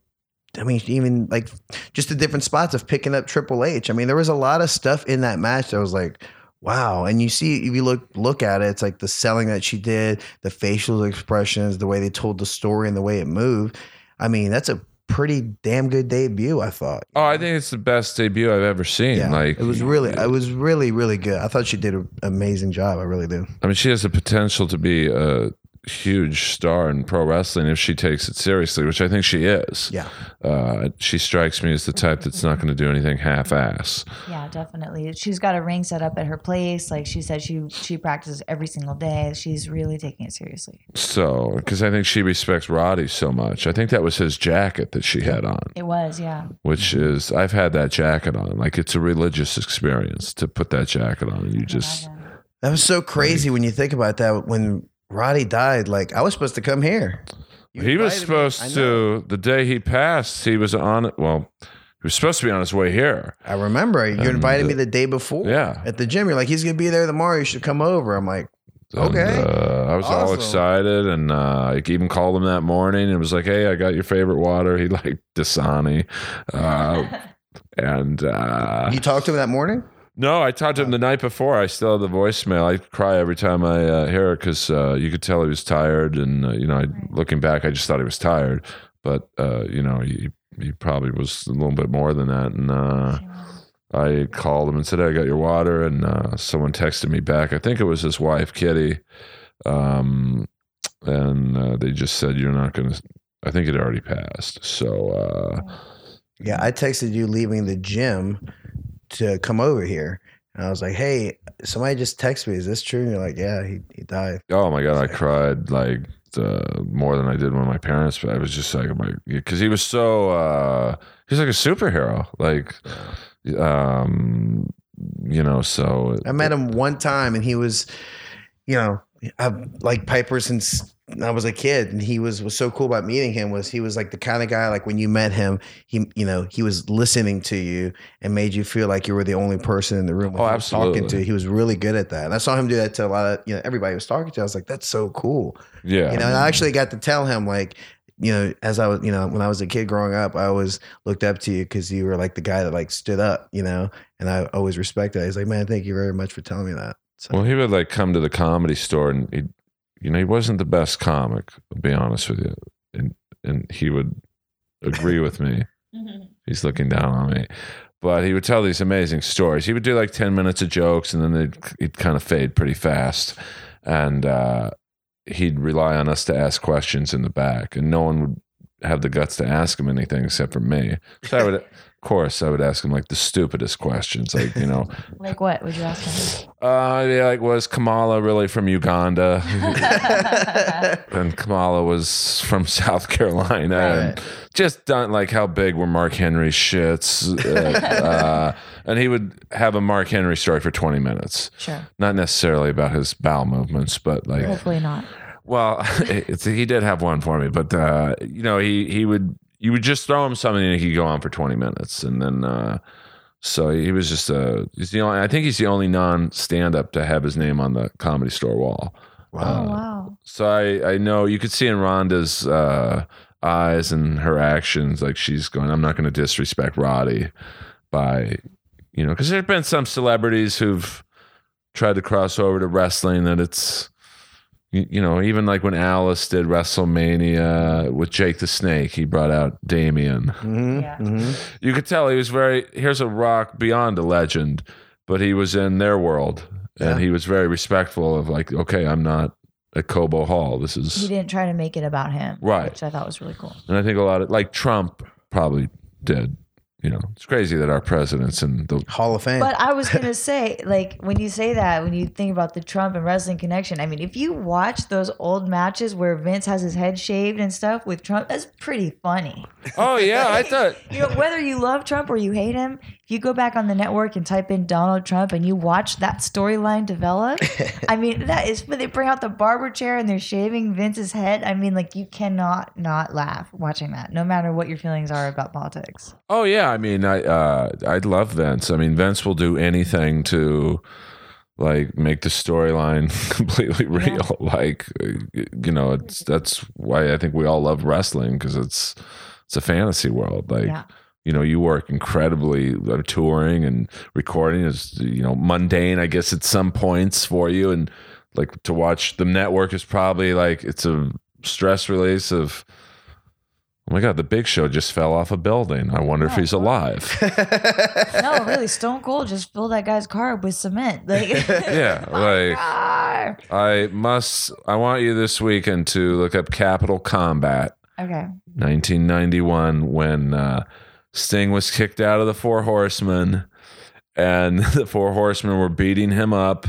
I mean, even like just the different spots of picking up Triple H. I mean, there was a lot of stuff in that match that was like, wow. And you see, if you look look at it, it's like the selling that she did, the facial expressions, the way they told the story, and the way it moved. I mean, that's a pretty damn good debut. I thought. oh, I think it's the best debut I've ever seen. Yeah, Like it was really, it was really, really good. I thought she did an amazing job. I really do. I mean, she has the potential to be a huge star in pro wrestling if she takes it seriously, which I think she is. Yeah. Uh, she strikes me as the type that's not going to do anything half-ass. Yeah, definitely. She's got a ring set up at her place. Like she said, she she practices every single day. She's really taking it seriously. So, because I think she respects Roddy so much. I think that was his jacket that she had on, It was, yeah. which is I've had that jacket on. Like it's a religious experience to put that jacket on, and you just Imagine. That was so crazy when you think about that. When Roddy died, like I was supposed to come here. You he was invited me. I supposed to the day he passed. He was on it. Well, he was supposed to be on his way here. I remember you invited me the day before. Yeah. At the gym, you're like, he's gonna be there tomorrow. You should come over. I'm like, And, Okay. uh, I was all excited, and uh, I even called him that morning and was like, "Hey, I got your favorite water." He liked Dasani, uh, and uh, you talked to him that morning. No, I talked to him the night before. I still have the voicemail. I cry every time I uh, hear it because uh, you could tell he was tired, and uh, you know, I, looking back, I just thought he was tired, but uh, you know, he he probably was a little bit more than that, and. Uh, I called him and said, hey, I got your water. And uh, someone texted me back. I think it was his wife, Kitty. Um, and uh, they just said, You're not going to, I think it already passed. So, uh, Yeah, I texted you leaving the gym to come over here, and I was like, hey, somebody just texted me. Is this true? And you're like, yeah, he, he died. oh my God, I cried like uh, more than I did when my parents, but I was just like, my, because he was so, uh, he's like a superhero. Like, um, you know, so I met him one time, and he was, you know, I've like Piper since I was a kid, and he was was so cool about meeting him. Was he was like the kind of guy like when you met him, he you know he was listening to you and made you feel like you were the only person in the room. Oh, was talking to. He was really good at that, and I saw him do that to a lot of you know everybody he was talking to. I was like, that's so cool. yeah. You know, and I actually got to tell him like. You know, as I was, you know, when I was a kid growing up, I always looked up to you because you were like the guy that like stood up, you know, and I always respected that. He's like, man, thank you very much for telling me that. So, Well, he would like come to the comedy store and he, you know, he wasn't the best comic. I'll be honest with you, and and he would agree with me. He's looking down on me, but he would tell these amazing stories. He would do like ten minutes of jokes, and then they'd he'd kind of fade pretty fast, and uh, he'd rely on us to ask questions in the back, and no one would have the guts to ask him anything except for me. So I would. Of course, I would ask him like the stupidest questions, like you know, Like what would you ask him? uh, yeah, like was Kamala really from Uganda? and Kamala was from South Carolina. And just done like how big were Mark Henry's shits? Uh, uh, and he would have a Mark Henry story for 20 minutes. Sure. Not necessarily about his bowel movements, but like, Hopefully not. Well, it's, he did have one for me, but uh, you know, he he would you would just throw him something and he could go on for twenty minutes, and then uh, so he was just a he's the only I think he's the only non stand up to have his name on the comedy store wall. Oh Uh, wow. So I I know you could see in Ronda's uh, eyes and her actions like she's going, I'm not going to disrespect Roddy by you know because there've been some celebrities who've tried to cross over to wrestling that it's you, you know even like when Alice did WrestleMania with Jake the Snake he brought out Damien Mhm, Yeah. mhm. you could tell he was very here's a rock beyond a legend but he was in their world and Yeah. he was very respectful of like okay I'm not at Cobo Hall this is. He didn't try to make it about him, Right. Which I thought was really cool. and I think a lot of like Trump probably did you know it's crazy that our president's in the Hall of Fame. But I was gonna say, like, when you say that, when you think about the Trump and wrestling connection, I mean, if you watch those old matches where Vince has his head shaved and stuff with Trump, that's pretty funny. oh yeah I thought You know, whether you love Trump or you hate him, if you go back on the network and type in Donald Trump and you watch that storyline develop, I mean, that is when they bring out the barber chair and they're shaving Vince's head. I mean, like, you cannot not laugh watching that, no matter what your feelings are about politics. Oh yeah, I mean, I uh, I love Vince. I mean, Vince will do anything to like make the storyline completely real. Like, uh, you know, it's that's why I think we all love wrestling because it's it's a fantasy world. Like, Yeah. you know, you work incredibly uh, touring and recording is you know mundane, I guess, at some points for you, and like to watch the network is probably like it's a stress release of. Oh my God! The Big Show just fell off a building. I wonder if Oh, he's alive. No, really, Stone Cold just filled that guy's car up with cement. Like, Yeah, like- car. I must. I want you this weekend to look up Capital Combat, Okay. 1991, when uh, Sting was kicked out of the Four Horsemen, and the Four Horsemen were beating him up,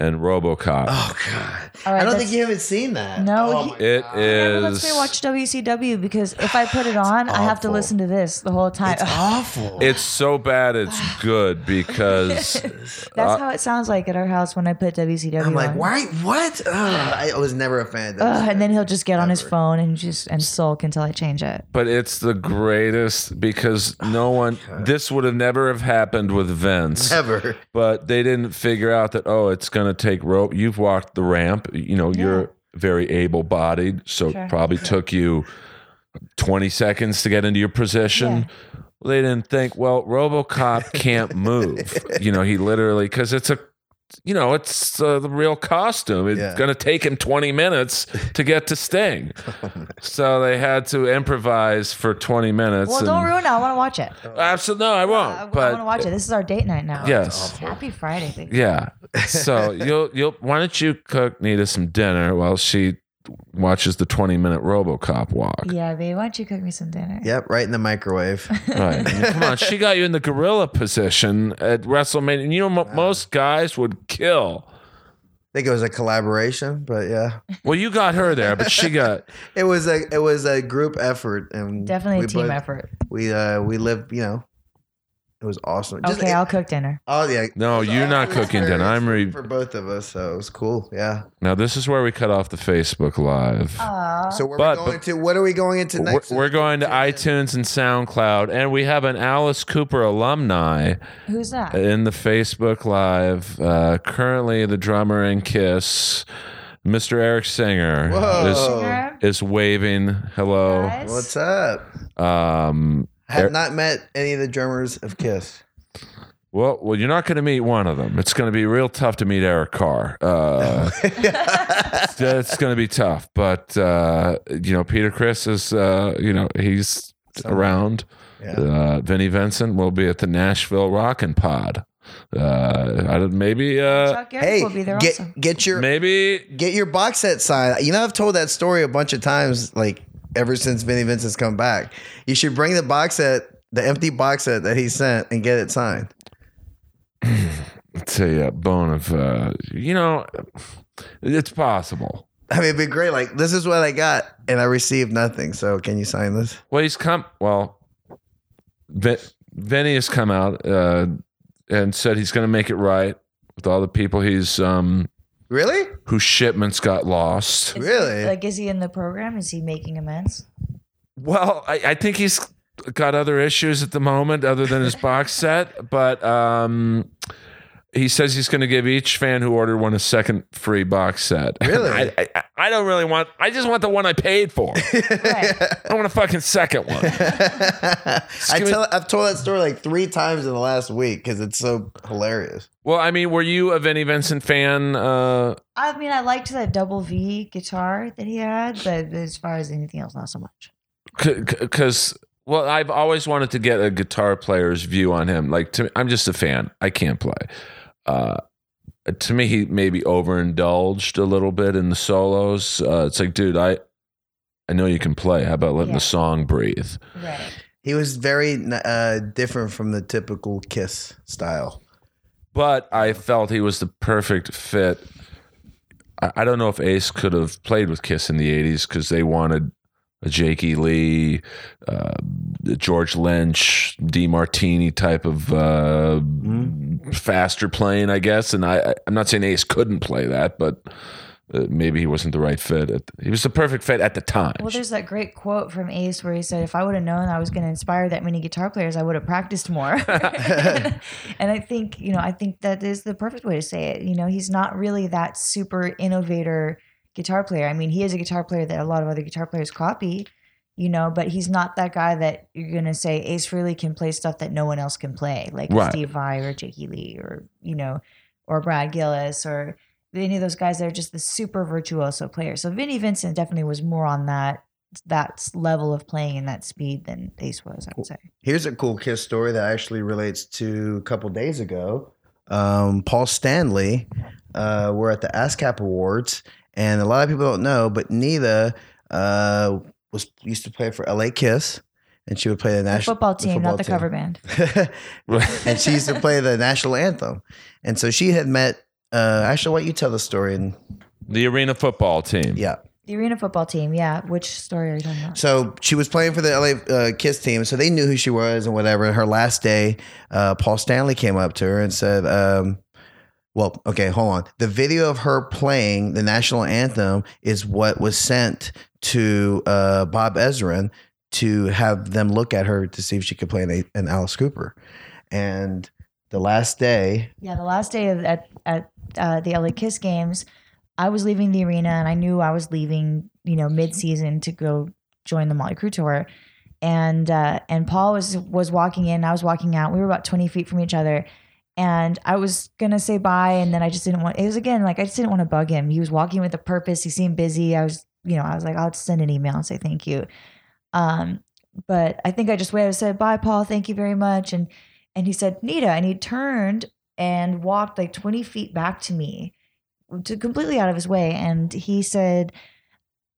and RoboCop. oh God! All right, I don't think you haven't seen that. No, Oh, he- It God. Well, let's is. go watch WCW because if I put it on, I have to listen to this the whole time. It's awful. It's so bad, it's good because That's how uh, it sounds like at our house when I put WCW on. I'm like, on. why? What? Ugh, I was never a fan. Of Ugh, that. and then he'll just get on his phone and just and sulk until I change it. but it's the greatest because oh, no one. This would have never have happened with Vince. Never. but they didn't figure out that oh it's going to take rope. You've walked the ramp you know you're very able-bodied so Sure. it probably took you 20 seconds to get into your position. Well, they didn't think well robocop can't move. You know he literally because it's a you know it's uh, the real costume it's Yeah. going to take him 20 minutes to get to sting so they had to improvise for 20 minutes Well, don't ruin it. I want to watch it. absolutely no i won't I, but want to watch it. This is our date night now. yes Happy Friday, baby. yeah. So you'll you'll why don't you cook Nita some dinner while she watches the twenty minute RoboCop walk? Yeah, baby. Why don't you cook me some dinner? Yep, right in the microwave. Right. I mean, come on, she got you in the gorilla position at WrestleMania. And you know, mo- most guys would kill. I think it was a collaboration, but yeah, Well, you got her there, but she got. it was a it was a group effort, and Definitely a team both- effort. We uh we lived, you know, it was awesome. Just- Okay, it- I'll cook dinner. oh yeah. No, you're not cooking dinner. I'm re- for both of us, so it was cool. Yeah. Now this is where we cut off the Facebook Live. Aw. So we're But- going but- to what are we going into We're, next? we're going to iTunes and SoundCloud, and we have an Alice Cooper alumni Who's that? in the Facebook Live. Uh, currently, the drummer in Kiss, Mr. Eric Singer, Whoa. Is, is waving hello. Guys? What's up? Um, I have not met any of the drummers of Kiss. well, well, you're not going to meet one of them. It's going to be real tough to meet Eric Carr. Uh, it's going to be tough, but uh, you know, Peter Criss is, uh, you know, he's around. Yeah. Uh, Vinnie Vincent will be at the Nashville Rockin' Pod. Uh, I don't- maybe, uh, Chuck Garric Hey, will be there get also. get your maybe get your box set signed. You know, I've told that story a bunch of times, like ever since Vinny Vincent's come back. You should bring the box set, the empty box set that he sent, and get it signed. it's a bone of uh, you know it's possible I mean, it'd be great. Like, this is what I got, and I received nothing. So, can you sign this? well he's come well Vin- Vinny has come out uh, and said he's going to make it right with all the people he's um Really? whose shipments got lost. Is he- Really? like, is he in the program? Is he making amends? Well, I, I think he's got other issues at the moment other than his box set, but um, he says he's going to give each fan who ordered one a second free box set. Really? I, I, I don't really want. I just want the one I paid for. Right. I want a fucking second one. I tell, I've told that story like three times in the last week because it's so hilarious. Well, I mean, were you a Vinnie Vincent fan? Uh, I mean, I liked that double V guitar that he had, but as far as anything else, not so much. because well i've always wanted to get a guitar player's view on him like to, i'm just a fan i can't play uh to me he maybe overindulged a little bit in the solos uh it's like dude i i know you can play how about letting Yeah. the song breathe Right. He was very uh, different from the typical Kiss style. but i felt he was the perfect fit i, I don't know if ace could have played with kiss in the 80s because they wanted a Jakey Lee, uh, George Lynch, DeMartini type of uh, faster playing, I guess. And I, I- I'm not saying Ace couldn't play that, but uh, maybe he wasn't the right fit. At, he was the perfect fit at the time. Well, there's that great quote from Ace where he said, "If I would have known I was going to inspire that many guitar players, I would have practiced more." and I think you know, I think that is the perfect way to say it. You know, he's not really that super innovator guitar player. I mean, he is a guitar player that a lot of other guitar players copy. You know, but he's not that guy that you're gonna say Ace Frehley can play stuff that no one else can play, like Right. Steve Vai or Jakey Lee or you know, or Brad Gillis or any of those guys that are just the super virtuoso players. So Vinnie Vincent definitely was more on that that level of playing and that speed than Ace was, I would say. Here's a cool Kiss story that actually relates to a couple days ago. Um, Paul Stanley, uh, we're at the ASCAP Awards, and a lot of people don't know, but Nita uh, was used to play for LA Kiss, and she would play the The national football team, not the team. cover band. and she used to play the national anthem, and so she had met. Uh, actually, why don't you tell the story? And the arena football team. yeah, The arena football team, yeah. Which story are you talking about? So she was playing for the LA uh, Kiss team, so they knew who she was and whatever. Her last day, uh, Paul Stanley came up to her and said, um, "Well, okay, hold on. The video of her playing the national anthem is what was sent to uh, Bob Ezrin to have them look at her to see if she could play an, an Alice Cooper." And the last day, Yeah, the last day at at uh, the LA Kiss games, I was leaving the arena and I knew I was leaving, you know, mid season to go join the Mötley Crüe tour. And uh, and Paul was was walking in, I was walking out. We were about twenty feet from each other, and I was gonna say bye, and then I just didn't want. It was again like I just didn't want to bug him. He was walking with a purpose. He seemed busy. I was, you know, I was like, I'll just send an email and say thank you. Um, but I think I just waited. I said bye, Paul. Thank you very much. And and he said Nita, and he turned and walked like 20 feet back to me to completely out of his way and he said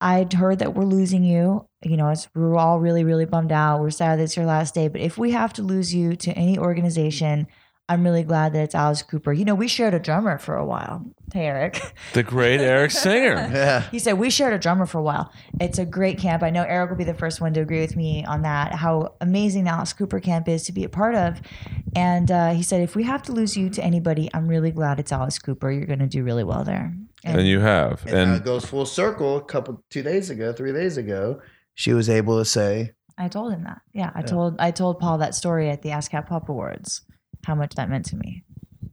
i'd heard that we're losing you you know we're all really really bummed out we're sad that it's your last day but if we have to lose you to any organization i'm really glad that it's alice cooper you know we shared a drummer for a while hey eric The great Eric Singer. yeah, he said we shared a drummer for a while. It's a great camp. I know Eric will be the first one to agree with me on that. How amazing the Alice Cooper camp is to be a part of. And uh, he said, if we have to lose you to anybody, I'm really glad it's Alice Cooper. You're going to do really well there. And you have. and, now it And goes full circle. A couple two days ago, three days ago, she was able to say, I told him that. Yeah, I told I told Paul that story at the ASCAP Pop Awards. How much that meant to me.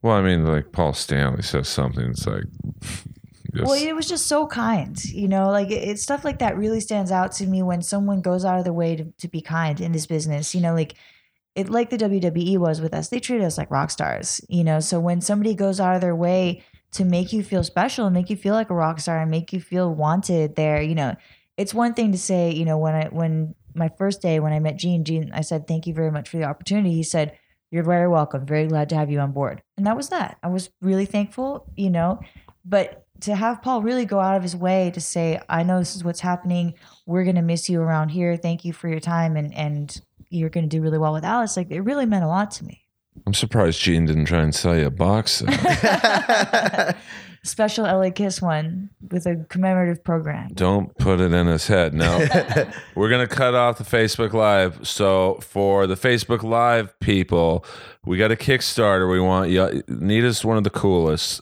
well, I mean, like Paul Stanley says something. It's like, Well, it was just so kind, you know. Like it, it's stuff like that really stands out to me when someone goes out of their way to, to be kind in this business. You know, like it, like the WWE was with us. They treated us like rock stars, you know. So when somebody goes out of their way to make you feel special and make you feel like a rock star and make you feel wanted there, you know, it's one thing to say, you know, when I when my first day when I met Gene, Gene, I said thank you very much for the opportunity. He said. You're very welcome. Very glad to have you on board. And that was that. I was really thankful, you know. But to have Paul really go out of his way to say, I know this is what's happening. We're gonna miss you around here. Thank you for your time and and you're gonna do really well with Alice. Like it really meant a lot to me. I'm surprised Gene didn't try and sell you a box. Special LA Kiss one with a commemorative program. Don't put it in his head. No. We're going to cut off the Facebook Live. So, for the Facebook Live people, we got a Kickstarter. We want you. Nita's one of the coolest.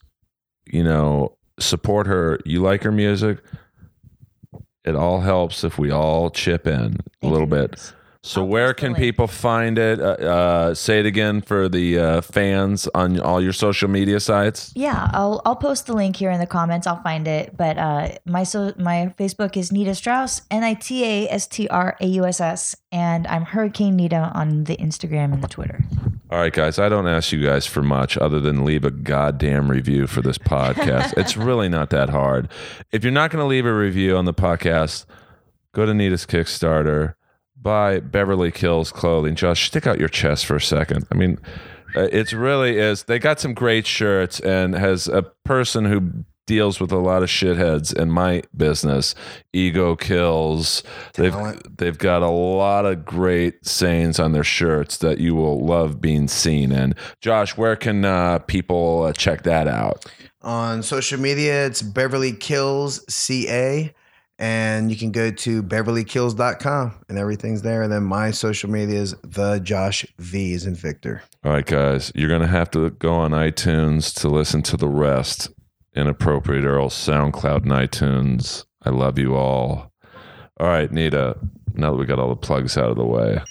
You know, support her. You like her music. It all helps if we all chip in a little bit. So I'll where can people find it? Uh, uh, say it again for the uh, fans on all your social media sites. Yeah, I'll I'll post the link here in the comments. I'll find it. But uh, my so my Facebook is Nita Strauss, N I T A S T R A U S S, and I'm Hurricane Nita on the Instagram and the Twitter. All right, guys, I don't ask you guys for much other than leave a goddamn review for this podcast. it's really not that hard. If you're not going to leave a review on the podcast, go to Nita's Kickstarter, buy Beverly Kills clothing. Josh, stick out your chest for a second. I mean, uh, it's really is. They got some great shirts and has a person who deals with a lot of shitheads in my business. Ego kills. They've they've got a lot of great sayings on their shirts that you will love being seen in. Josh, where can uh, people uh, check that out? On social media, it's Beverly Kills CA. And you can go to beverlykills.com and everything's there. And then my social media is the Josh V is in Victor. All right, guys, you're gonna have to go on iTunes to listen to the rest. Inappropriate Earl, SoundCloud, and iTunes. I love you all. All right, Nita. Now that we got all the plugs out of the way,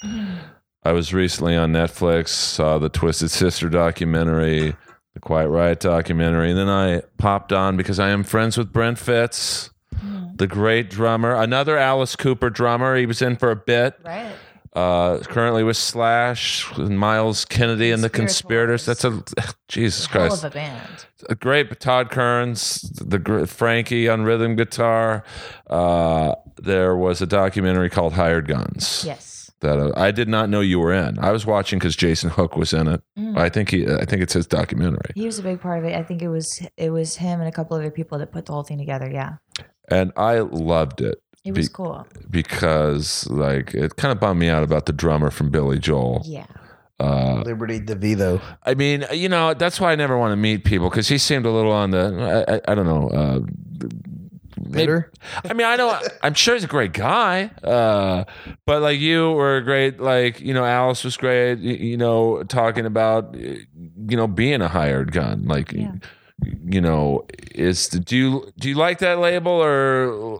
I was recently on Netflix, saw the Twisted Sister documentary, the Quiet Riot documentary, and then I popped on because I am friends with Brent Fitz, the great drummer, another Alice Cooper drummer. He was in for a bit. Right. Uh, currently with Slash, Myles Kennedy, and the Conspirators. That's a Jesus Hell Christ, of a band. a great Todd Kerns, the Frankie on rhythm guitar. Uh, there was a documentary called Hired Guns Yes. that uh, I did not know you were in. I was watching because Jason Hook was in it. Mm. I think he, I think it's his documentary, He was a big part of it. I think it was it was him and a couple other people that put the whole thing together. Yeah. And I loved it It was Be- cool. because like it kind of bummed me out about the drummer from Billy Joel. Yeah. Uh, Liberty DeVito. I mean, you know, that's why I never want to meet people because he seemed a little on the, I, I, I don't know. Uh, maybe- I mean, I know, I'm sure he's a great guy, uh, but like you were a great, like, you know, Alice was great, you, you know, talking about, you know, being a hired gun. Like, Yeah. You know, is, do you, do you like that label or,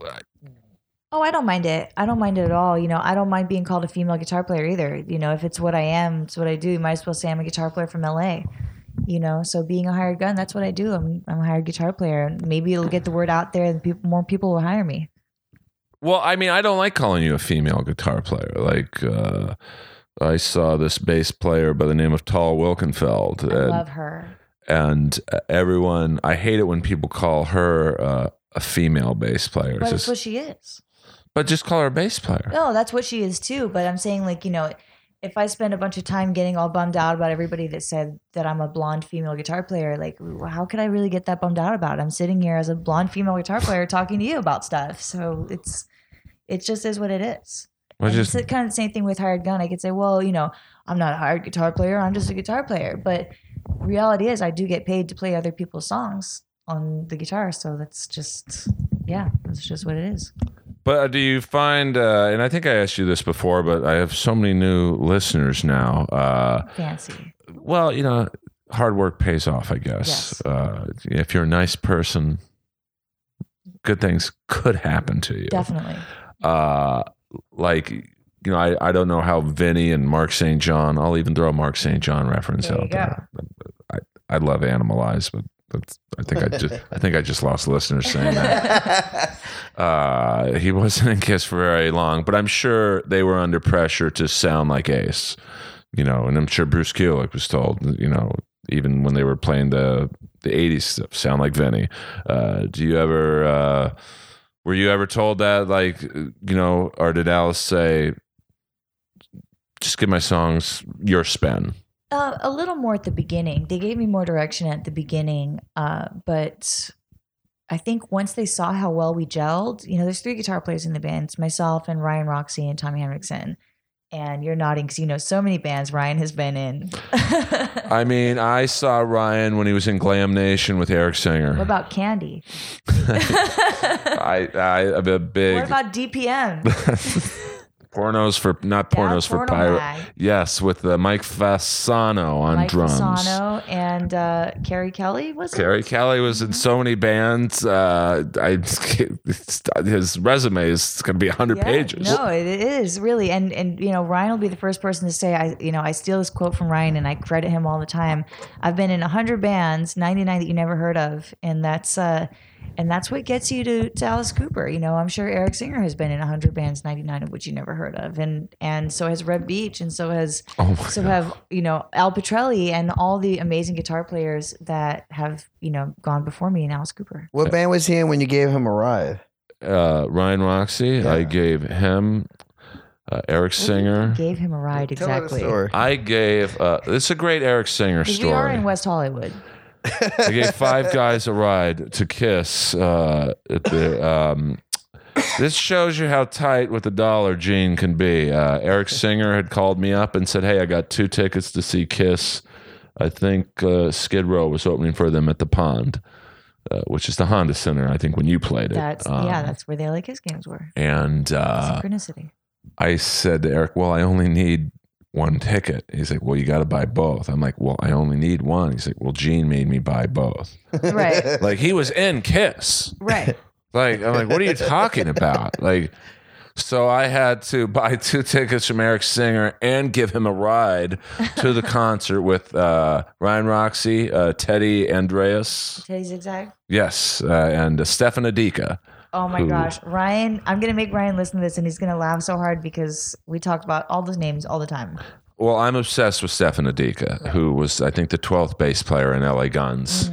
Oh, I don't mind it. I don't mind it at all. You know, I don't mind being called a female guitar player either. You know, if it's what I am, it's what I do. You might as well say I'm a guitar player from LA. You know, so being a hired gun, that's what I do. I'm, I'm a hired guitar player, and maybe it'll get the word out there, and people, more people will hire me. Well, I mean, I don't like calling you a female guitar player. Like, uh, I saw this bass player by the name of Tal Wilkenfeld. I and, love her. And everyone, I hate it when people call her uh, a female bass player. But Just- what she is. but just call her a bass player. No, that's what she is too. But I'm saying, like, you know, if I spend a bunch of time getting all bummed out about everybody that said that I'm a blonde female guitar player, like, how could I really get that bummed out about? I'm sitting here as a blonde female guitar player talking to you about stuff. So it's, it just is what it is. Just, it's kind of the same thing with hired gun. I could say, well, you know, I'm not a hired guitar player. I'm just a guitar player. But reality is, I do get paid to play other people's songs on the guitar. So that's just, yeah, that's just what it is. but uh, do you find, uh, and I think I asked you this before, but I have so many new listeners now. Uh, Fancy. well, you know, hard work pays off, I guess. Yes. Uh, if you're a nice person, good things could happen to you. Definitely. uh, like you know, I, I don't know how Vinny and Mark St. John. I'll even throw a Mark St. John reference There out there. I, I love Animalize, but that's, I think I just I think I just lost listeners saying that. Uh, he wasn't in Kiss for very long, but I'm sure they were under pressure to sound like Ace. You know, and I'm sure Bruce Kulick was told, you know, even when they were playing the the '80s stuff, sound like Vinny. Uh, do you ever? Uh, were you ever told that, like, you know, or did Alice say, "Just give my songs your spin"? Uh, a little more at the beginning. They gave me more direction at the beginning, uh, but I think once they saw how well we gelled, you know, there's three guitar players in the band. It's myself and Ryan Roxie and Tommy Henriksen. And you're nodding because you know so many bands Ryan has been in. I mean, I saw Ryan when he was in Glam Nation with Eric Singer. what about Candy? I, I, I'm a big. What about DPM? Pornos for not pornos for Porno pirate. Mag. Yes, with uh, Mike Fasano on Mike drums. Fasano and uh, Carrie Kelly was it? Kelly was in so many bands. Uh, I his resume is going to be hundred Yeah, pages. No, it is really, and and you know Ryan will be the first person to say I you know I steal this quote from Ryan and I credit him all the time. I've been in hundred bands, ninety nine that you never heard of, and that's uh and that's what gets you to, to Alice Cooper. You know, I'm sure Eric Singer has been in hundred bands, ninety nine of which you never heard of, and and so has Reb Beach, and so has Oh so God. have you know Al Pitrelli and all the amazing guitar players that have you know gone before me in Alice Cooper. What band was he in when you gave him a ride? uh, Ryan Roxie. I gave him uh, Eric Singer. gave him a ride Tell exactly. story. I gave. Uh, this is a great Eric Singer 'Cause We are story. in West Hollywood. I gave five guys a ride to Kiss uh, at the. Um, this shows you how tight with the dollar Gene can be. Uh, Eric Singer had called me up and said, "Hey, I got two tickets to see Kiss. I think uh, Skid Row was opening for them at the Pond, uh, which is the Honda Center. I think when you played it. That's Um, yeah, that's where the LA Kiss games were. And uh, Synchronicity. I said to Eric, "Well, I only need one ticket." He's like, "Well, you got to buy both." I'm like, "Well, I only need one." He's like, "Well, Gene made me buy both." Right. Like he was in Kiss. Right. Like I'm like, "What are you talking about?" Like. So I had to buy two tickets from Eric Singer and give him a ride to the concert with uh, Ryan Roxie, uh, Teddy Andreadis, Teddy Zigzag. yes, uh, and uh, Stefan Adika. Oh my Who- gosh, Ryan! I'm gonna make Ryan listen to this, and he's gonna laugh so hard because we talk about all those names all the time. Well, I'm obsessed with Stefan Adika, who was, I think, the 12th bass player in LA Guns.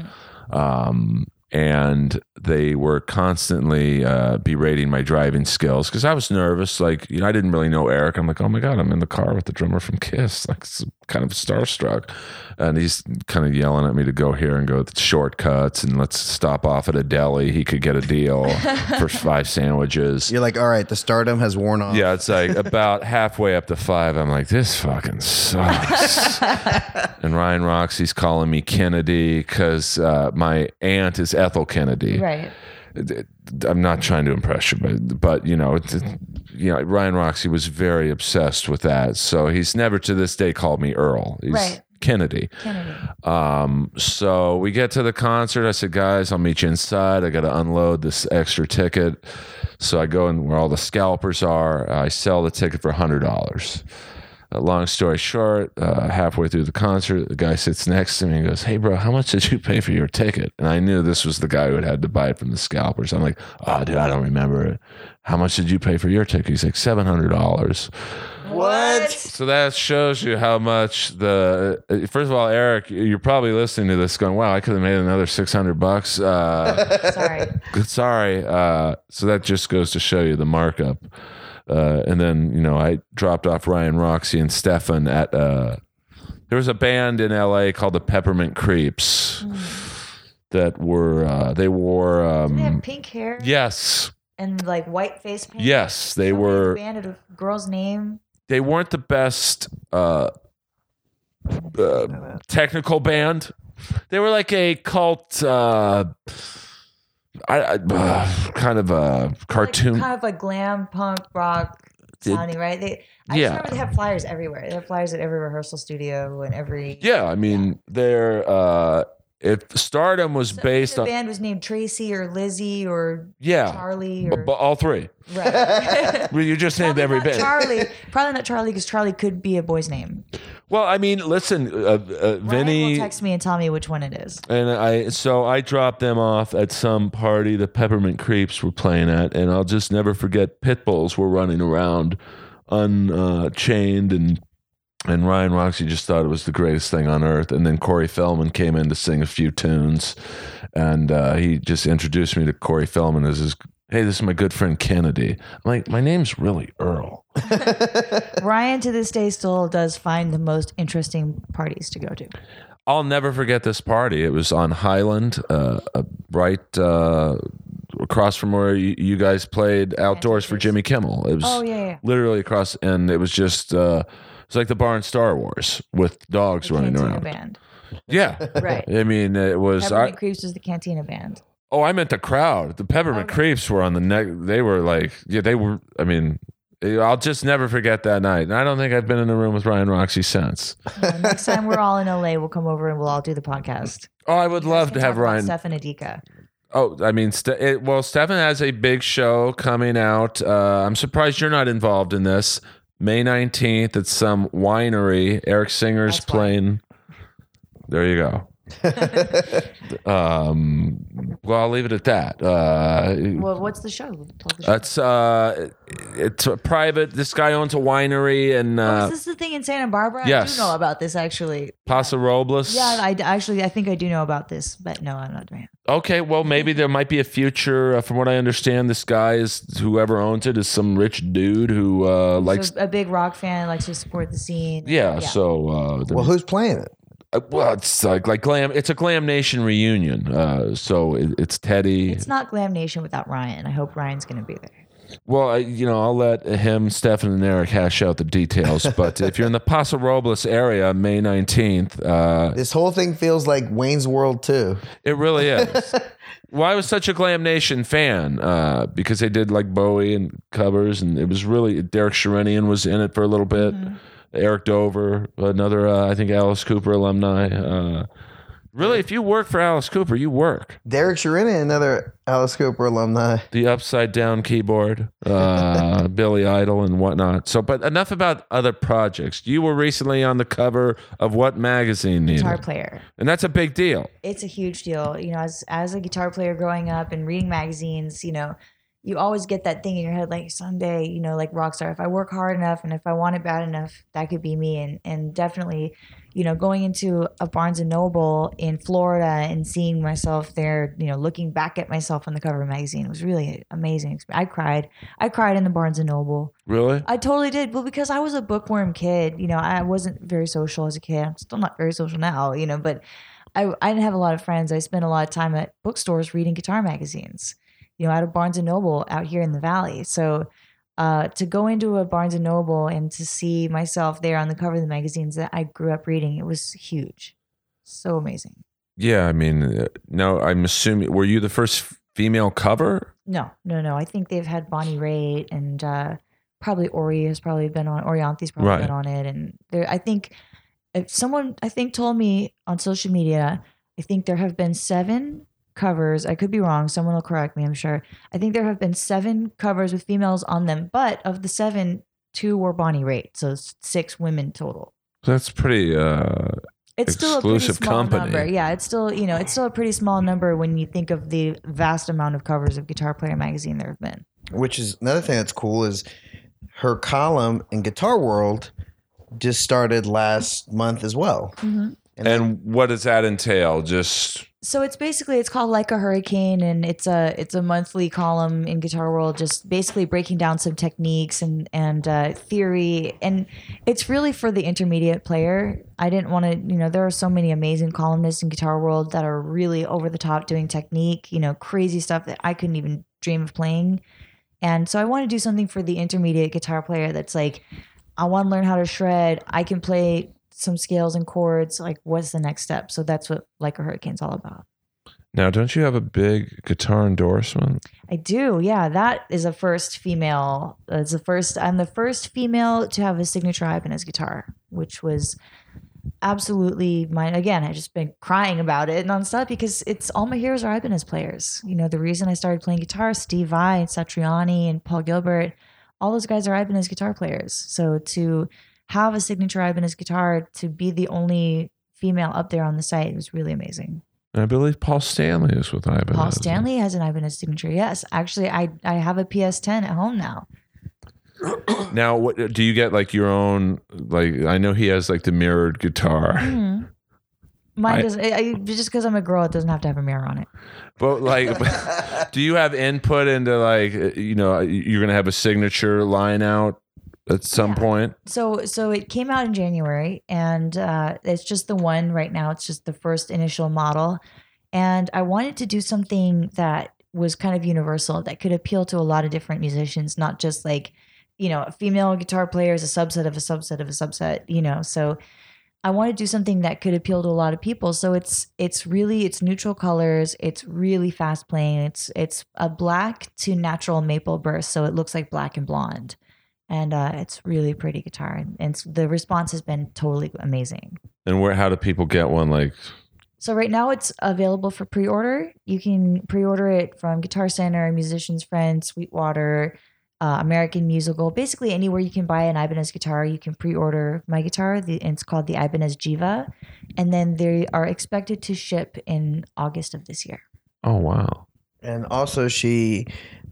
Um, and they were constantly uh, berating my driving skills because I was nervous. Like, you know, I didn't really know Eric. I'm like, oh my God, I'm in the car with the drummer from Kiss. Like, it's kind of starstruck. And he's kind of yelling at me to go here and go with shortcuts and let's stop off at a deli. He could get a deal for five sandwiches. You're like, all right, the stardom has worn off. Yeah, it's like about halfway up to five. I'm like, this fucking sucks. and Ryan Roxie's calling me Kennedy because uh, my aunt is Ethel Kennedy. Right. I'm not trying to impress you, but but you know, it's, you know, Ryan Roxie was very obsessed with that. So he's never to this day called me Earl. He's Right. Kennedy. Kennedy. Um, so we get to the concert. I said, guys, I'll meet you inside. I got to unload this extra ticket. So I go in where all the scalpers are. I sell the ticket for hundred dollars. Uh, long story short, uh, halfway through the concert, the guy sits next to me and goes, "Hey, bro, how much did you pay for your ticket?" And I knew this was the guy who had had to buy it from the scalpers. I'm like, "Oh, dude, I don't remember it. How much did you pay for your ticket?" He's like, 700 dollars." What? So that shows you how much the. uh, First of all, Eric, you're probably listening to this, going, "Wow, I could have made another six hundred bucks." Uh, Sorry. sorry. Uh, so that just goes to show you the markup. Uh, and then you know, I dropped off Ryan Roxie and Stefan at. Uh, there was a band in L.A. called the Peppermint Creeps that were uh, they wore. They have Um, pink hair yes, and like white face paint. yes, they Somebody were. Band a girl's name. They weren't the best. Uh, uh, technical band. They were like a cult, uh, I, I uh, kind of a cartoon. Like, kind of like glam punk rock sounding, right? They. I Yeah. remember they have flyers everywhere. They have flyers at every rehearsal studio and every. yeah, I mean, they're uh, if Stardom was So based the on the band was named Tracy or Lizzie or yeah, Charlie bu- or bu- all three. right. Well, you just named Probably every not band. Charlie. Probably not Charlie because Charlie could be a boy's name. Well, I mean, listen, uh, uh, Ryan Vinny. will text me and tell me which one it is. And I so I dropped them off at some party the Peppermint Creeps were playing at, and I'll just never forget pit bulls were running around unchained and and Ryan Roxie just thought it was the greatest thing on earth. And then Corey Feldman came in to sing a few tunes, and uh, he just introduced me to Corey Feldman as his. Hey, this is my good friend Kennedy. I'm like, my name's really Earl. Ryan to this day still does find the most interesting parties to go to. I'll never forget this party. It was on Highland, uh, uh, right uh, across from where you, you guys played outdoors for Jimmy Kimmel. It was Oh yeah, yeah. literally across, and it was just uh, it's like the bar in Star Wars with dogs The running Cantina around. band. Yeah, Right. I mean it was. Peppermint I, Creeps was the Cantina band. oh, I meant the crowd. The Peppermint Okay. Creeps were on the neck. They were like, yeah, they were. I mean, I'll just never forget that night. And I don't think I've been in a room with Ryan Roxie since. Uh, next time we're all in LA, we'll come over and we'll all do the podcast. Oh, I would love to have Ryan. Stefan Adika. Oh, I mean, well, Stefan has a big show coming out. Uh, I'm surprised you're not involved in this. May 19th at some winery. Eric Singer's That's playing. There you go. um, well, I'll leave it at that. Uh, Well, what's the show? The show. that's uh, it's a private. This guy owns a winery in oh, uh, is this the thing in Santa Barbara? I yes. do know about this actually. Paso Robles. Yeah, I actually I think I do know about this, but no, I'm not doing it. Okay, well, maybe there might be a future. Uh, from what I understand, this guy is whoever owns it is some rich dude who uh, likes. So a big rock fan, likes to support the scene. yeah, so uh, well, who's playing it? Uh, well, it's like like glam. It's a glam nation reunion. Uh, so it, it's Teddy. It's not Glam Nation without Ryan. I hope Ryan's going to be there. well, I, you know, I'll let him, Stefan, and Eric hash out the details. but if you're in the Paso Robles area, May nineteenth, uh, This whole thing feels like Wayne's World too. It really is. well, I was such a Glam Nation fan uh, because they did like Bowie and covers, and it was really Derek Sherinian was in it for a little bit. Eric Dover, another uh, I think Alice Cooper alumni. Uh, really, if you work for Alice Cooper, you work. Derek Sherinian, another Alice Cooper alumni. The upside down keyboard, uh, Billy Idol, and whatnot. So, but enough about other projects. You were recently on the cover of what magazine? Nina? Guitar player. and that's a big deal. It's a huge deal. You know, as as a guitar player growing up and reading magazines, you know, you always get that thing in your head like someday, you know, like Rockstar, if I work hard enough and if I want it bad enough, that could be me. And and definitely, you know, going into a Barnes and Noble in Florida and seeing myself there, you know, looking back at myself on the cover of a magazine was really amazing. I cried. I cried in the Barnes and Noble. Really? I totally did. Well, because I was a bookworm kid, you know, I wasn't very social as a kid. I'm still not very social now, you know, but I, I didn't have a lot of friends. I spent a lot of time at bookstores reading guitar magazines, you know, out of Barnes and Noble out here in the valley. So uh, to go into a Barnes and Noble and to see myself there on the cover of the magazines that I grew up reading, it was huge. So amazing. Yeah, I mean, uh, no, I'm assuming. Were you the first female cover? No, no, no. I think they've had Bonnie Raitt and uh, probably Ori has probably been on Orianthi's probably Right. been on it, and there. I think if someone I think told me on social media, I think there have been seven covers. I could be wrong. Someone will correct me. I'm sure. I think there have been seven covers with females on them, but of the seven, two were Bonnie Raitt, so six women total. That's pretty. Uh, It's still a pretty Exclusive small company. number. Yeah, it's still you know it's still a pretty small number when you think of the vast amount of covers of Guitar Player magazine there have been. Which is another thing that's cool is her column in Guitar World just started last month as well. Mm-hmm. and what does that entail? Just So it's basically it's called like a hurricane, and it's a it's a monthly column in Guitar World, just basically breaking down some techniques and and uh, theory, and it's really for the intermediate player. I didn't want to, you know, there are so many amazing columnists in Guitar World that are really over the top doing technique, you know, crazy stuff that I couldn't even dream of playing, and so I want to do something for the intermediate guitar player that's like, I want to learn how to shred. I can play some scales and chords. Like, what's the next step? So that's what like a hurricane's all about. now, don't you have a big guitar endorsement? I do. Yeah, that is a first female. It's the first. I'm the first female to have a signature Ibanez guitar, which was absolutely mine. Again, I just been crying about it nonstop because it's all my heroes are Ibanez players. You know, the reason I started playing guitar, Steve Vai and Satriani and Paul Gilbert, all those guys are Ibanez guitar players. So to have a signature Ibanez guitar, to be the only female up there on the site it was really amazing. I believe Paul Stanley is with Ibanez. Paul Stanley has an Ibanez signature. Yes, actually, I I have a PS10 at home now. Now, what do you get? Like your own? Like I know he has like the mirrored guitar, Mhm. Mine I- doesn't. I, I- just because I'm a girl, it doesn't have to have a mirror on it. but like, do you have input into like you know you're gonna have a signature line out at some Yeah. point? So so it came out in January, and uh, it's just the one right now. It's just the first initial model, and I wanted to do something that was kind of universal that could appeal to a lot of different musicians, not just like you know a female guitar player is a subset of a subset of a subset. You know, so I want to do something that could appeal to a lot of people. So it's it's really it's neutral colors. It's really fast playing. It's it's a black to natural maple burst, so it looks like black and blonde. And uh, it's really pretty guitar, and, and it's- the response has been totally amazing. And where? How do people get one? Like, So right now it's available for pre-order. You can pre-order it from Guitar Center, Musician's Friend, Sweetwater, uh, American Musical. Basically anywhere you can buy an Ibanez guitar, you can pre-order my guitar. The, and it's called the Ibanez Jiva, and then they are expected to ship in August of this year. oh wow. And also, she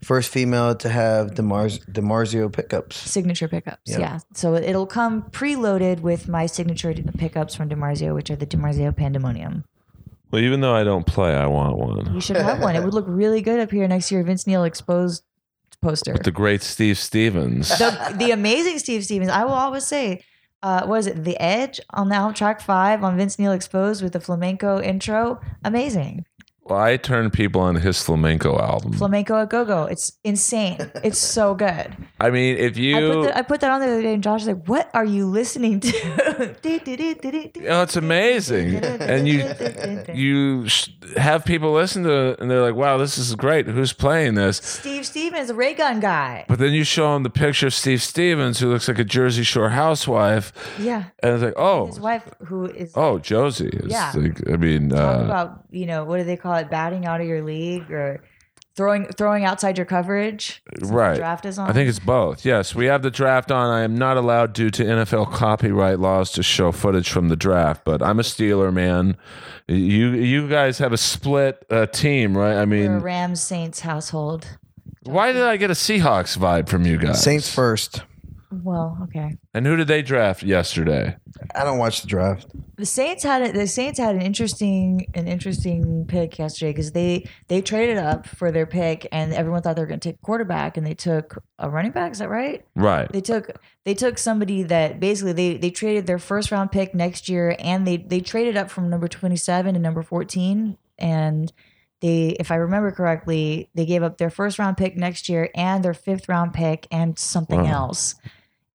first female to have Demars DiMarzio pickups. Signature pickups, Yep. yeah. So it'll come preloaded with my signature pickups from DiMarzio, which are the DiMarzio Pandemonium. Well, even though I don't play, I want one. You should have one. It would look really good up here next to your Vince Neil exposed poster. With The great Steve Stevens. the, the amazing Steve Stevens. I will always say, uh, what is it? The Edge on now track five on Vince Neil Exposed with the flamenco intro. Amazing. Well, I turn people on his flamenco album. Flamenco a go go. It's insane. It's so good. I mean, if you, I put, the, I put that on the other day and Josh was like, what are you listening to? oh, it's amazing, and you you have people listen to it, and they're like, "Wow, this is great. Who's playing this?" Steve Stevens, the ray gun guy. But then you show them the picture of Steve Stevens, who looks like a Jersey Shore housewife, Yeah. and it's like, "Oh, His wife, who is oh, Josie." Is Yeah. like, I mean, talk uh, about you know what do they call it batting out of your league or throwing throwing outside your coverage Right. draft is on I think it's both. Yes, we have the draft on. I am not allowed due to NFL copyright laws to show footage from the draft, but I'm a Steeler man. You you guys have a split uh, team, right? I We're a mean, Rams Saints household why did I get a Seahawks vibe from you guys? Saints first. Well okay And who did they draft yesterday? I don't watch the draft. the Saints had it the Saints had an interesting an interesting pick yesterday because they they traded up for their pick and everyone thought they were going to take a quarterback and they took a running back is that right Right. they took they took somebody that basically they they traded their first round pick next year and they they traded up from number 27 to number 14 and they if i remember correctly they gave up their first round pick next year and their fifth round pick and something Wow. else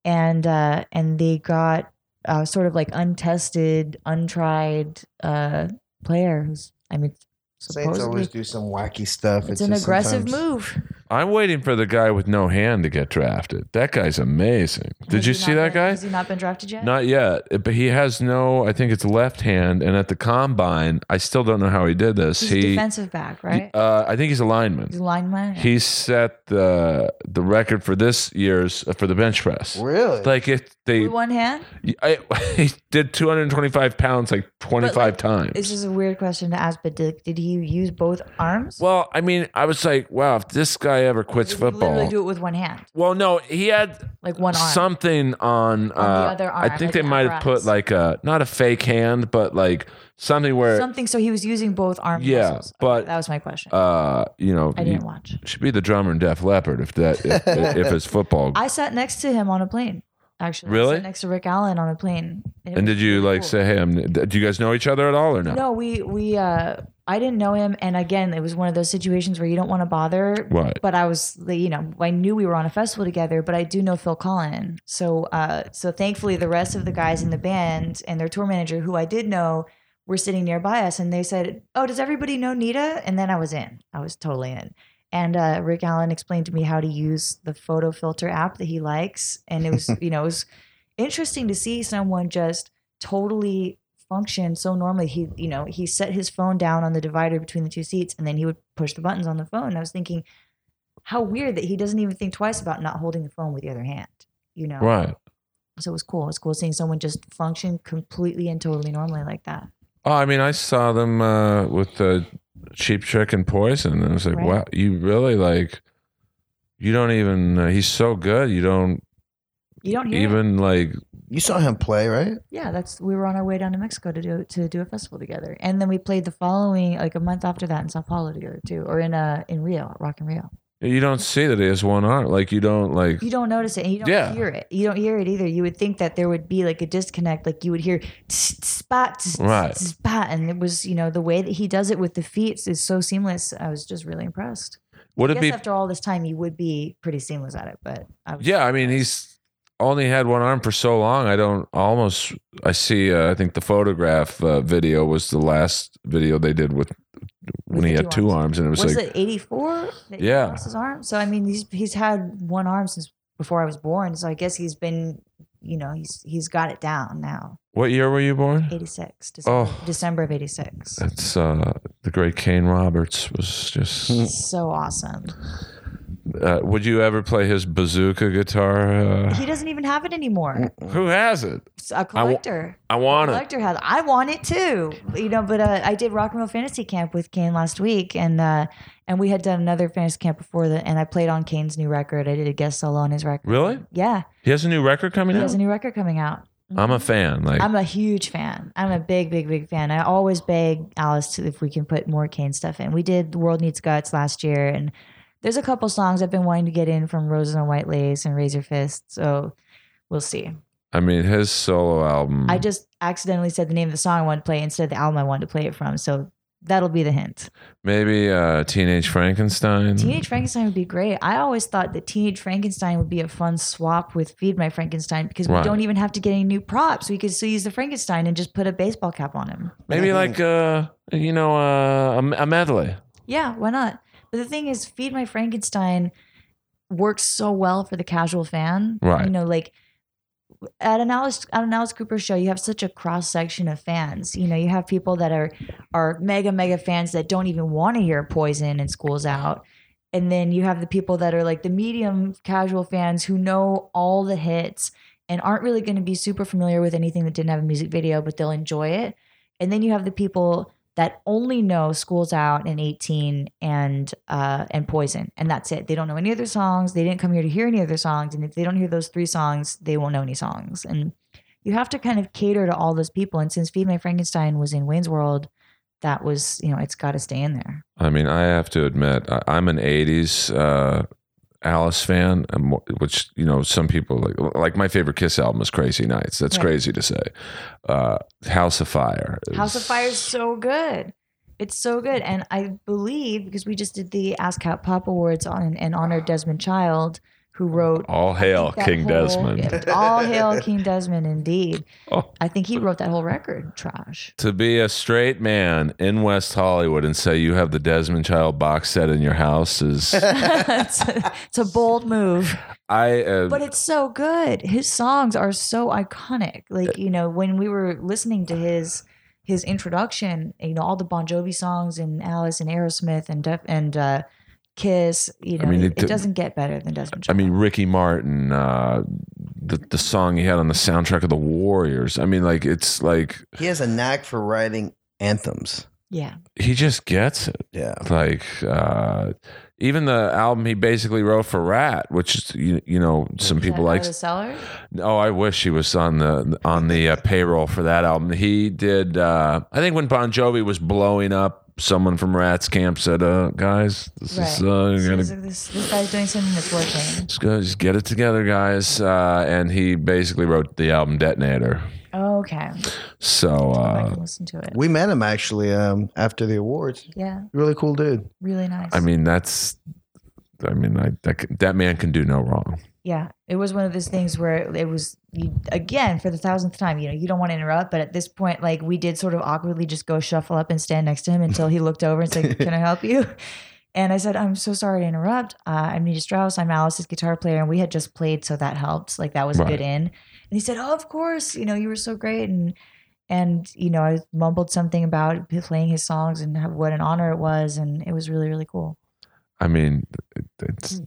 and uh and they got uh sort of like untested untried uh player who's i mean Saints supposedly always do some wacky stuff. it's an aggressive move I'm waiting for the guy with no hand to get drafted. That guy's amazing. Did Has you he see not that been- guy? has he not been drafted yet Not yet, but he has no. I think it's left hand, and at the combine, I still don't know how he did this. he's a he, defensive back right uh, I think he's a lineman. he's a lineman He set the the record for this year's uh, for the bench press. Really? Like it, they, with one hand I, he did 225 pounds like 25 like, times. This is a weird question to ask, but did, did he use both arms? well, I mean, I was like, wow, if this guy ever quits he literally football. do it with one hand, Well, no, he had like one arm. something on. Uh, other arm, I think like they might have put like a not a fake hand, but like something where, Something. So he was using both arm Yeah, muscles. Okay, but, that was my question. uh, you know, I didn't watch. should be the drummer in Def Leppard if that if, if it's football. I sat next to him on a plane. Actually, I Really? sat next to Rick Allen on a plane. it and did you really like cool. say, hey, I'm, do you guys know each other at all or no? No, we we. uh I didn't know him, and again, it was one of those situations where you don't want to bother. Right. But I was, you know, I knew we were on a festival together, but I do know Phil Collen. So, uh, so thankfully, the rest of the guys in the band and their tour manager, who I did know, were sitting nearby us, and they said, "Oh, does everybody know Nita?" And then I was in. I was totally in. And uh, Rick Allen explained to me how to use the photo filter app that he likes, and it was, you know, it was interesting to see someone just totally function so normally. He, you know, he set his phone down on the divider between the two seats, and then he would push the buttons on the phone. And I was thinking, how weird that he doesn't even think twice about not holding the phone with the other hand. You know, Right. so it was cool. It was cool seeing someone just function completely and totally normally like that. Oh, I mean, I saw them uh, with the Cheap Trick and Poison, and I was like, Right. wow, you really like. You don't even. Uh, he's so good. You don't You don't hear it. even like. You saw him play, right? Yeah, that's we were on our way down to Mexico to do to do a festival together, and then we played the following like a month after that in Sao Paulo together too, or in uh in Rio, Rock in Rio. You don't see that he has one arm. Like you don't like. You don't notice it, and you don't Yeah. hear it. You don't hear it either. You would think that there would be like a disconnect, like you would hear tss, spot, Right. tss, spot, and it was you know the way that he does it with the feet is so seamless. I was just really impressed. Would I it guess be? after all this time, you would be pretty seamless at it, but I was Yeah, I mean, he's only had one arm for so long. I don't almost. I see. Uh, I think the photograph uh, video was the last video they did with when he had two arms. arms, and it was, was like it eighty four? Yeah. lost his arm. So I mean, he's he's had one arm since before I was born. So I guess he's been, you know, he's he's got it down now. What year were you born? 86, December, Oh. December of 86. That's uh, the great Kane Roberts was just. So awesome. Uh, would you ever play his bazooka guitar? Uh, He doesn't even have it anymore. who has it? It's a collector. I want it. collector has. I want it too. You know, but uh, I did rock and roll fantasy camp with Kane last week, and uh, and we had done another fantasy camp before that, and I played on Kane's new record. I did a guest solo on his record. Really? Yeah, He has a new record coming he out. has a new record coming out. I'm a fan. Like I'm a huge fan. I'm a big, big, big fan. I always beg Alice to, if we can put more Kane stuff in. We did The World Needs Guts last year, and there's a couple songs I've been wanting to get in from Roses on White Lace and Raise Your Fist. So we'll see. I mean, his solo album. I just accidentally said the name of the song I wanted to play instead of the album I wanted to play it from. So that'll be the hint. maybe uh, Teenage Frankenstein. Teenage Frankenstein would be great. I always thought that Teenage Frankenstein would be a fun swap with Feed My Frankenstein because we don't even have to get any new props. We could still use the Frankenstein and just put a baseball cap on him. Maybe like uh, you know, uh, a, a medley. Yeah, why not? But the thing is, Feed My Frankenstein works so well for the casual fan. Right. You know, like at an Alice at an Alice Cooper show, you have such a cross section of fans. You know, you have people that are are mega mega fans that don't even want to hear Poison and Schools Out. And then you have the people that are like the medium casual fans who know all the hits and aren't really going to be super familiar with anything that didn't have a music video, but they'll enjoy it. And then you have the people that only know Schools Out and 18 and uh, and Poison, and that's it. They don't know any other songs. They didn't come here to hear any other songs, and if they don't hear those three songs, they won't know any songs. And you have to kind of cater to all those people. And since Feed My Frankenstein was in Wayne's World, that was you know it's got to stay in there. I mean, I have to admit, I, I'm an '80s uh, Alice fan, um, which you know, some people like. Like my favorite Kiss album is "Crazy Nights." That's Right. crazy to say. Uh, House of Fire. is- House of Fire is so good. It's so good. And I believe because we just did the ASCAP Pop Awards on and honored Desmond Child, who wrote All hail King whole- Desmond. yeah, all hail King Desmond, indeed. Oh. I think he wrote that whole record. Trash. To be a straight man in West Hollywood and say you have the Desmond Child box set in your house is it's, a, it's a bold move, I. Uh, but it's so good. His songs are so iconic. Like you know, when we were listening to his his introduction, you know, all the Bon Jovi songs and Alice and Aerosmith and Def, and uh, Kiss. You know, I mean, it, it- it doesn't get better than Desmond. I mean, Ricky Martin, uh, the the song he had on the soundtrack of the Warriors. I mean, like it's like He has a knack for writing anthems. yeah, he just gets it. Yeah. Like uh, even the album he basically wrote for Ratt, which is you, you know some people like. Out the cellar. Oh, I wish he was on the on the uh, payroll for that album. He did. Uh, I think when Bon Jovi was blowing up. Someone from Ratt's camp said, uh, "Guys, this Right. is uh, you So gotta this, this, this guy's doing something that's working. Just, go, just get it together, guys. Uh, and he basically wrote the album Detonator. Okay, So, I uh, can listen to it. We met him actually um, after the awards. yeah, Really cool dude. really nice. I mean, that's, I mean, I, that, that man can do no wrong. Yeah, it was one of those things where it was you, again for the thousandth time. You know, you don't want to interrupt, but at this point, like we did, sort of awkwardly just go shuffle up and stand next to him until he looked over and said, "Can I help you?" And I said, "I'm so sorry to interrupt. Uh, I'm Nita Strauss. I'm Alice's guitar player, and we had just played, so that helped. Like that was a good in." And he said, "Oh, of course. You know, you were so great." And and you know, I mumbled something about playing his songs and what an honor it was, and it was really really cool. I mean, it, it's,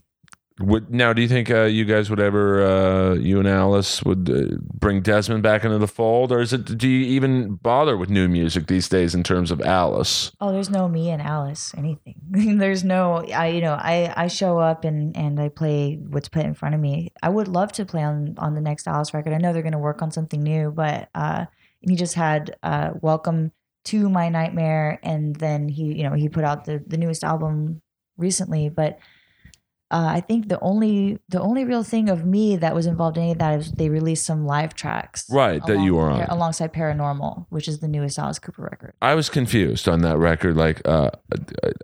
would, now, do you think uh, you guys would ever, uh, you and Alice would uh, bring Desmond back into the fold? Or is it, do you even bother with new music these days in terms of Alice? Oh, there's no me and Alice anything. there's no I you know, I I show up and and I play what's put in front of me. I would love to play on on the next Alice record. I know they're going to work on something new, but uh he just had uh Welcome to My Nightmare and then he you know, he put out the the newest album recently, but uh, I think the only the only real thing of me that was involved in any of that is they released some live tracks, Right, that you were on. alongside Paranormal, which is the newest Alice Cooper record. I was confused on that record. Like, uh,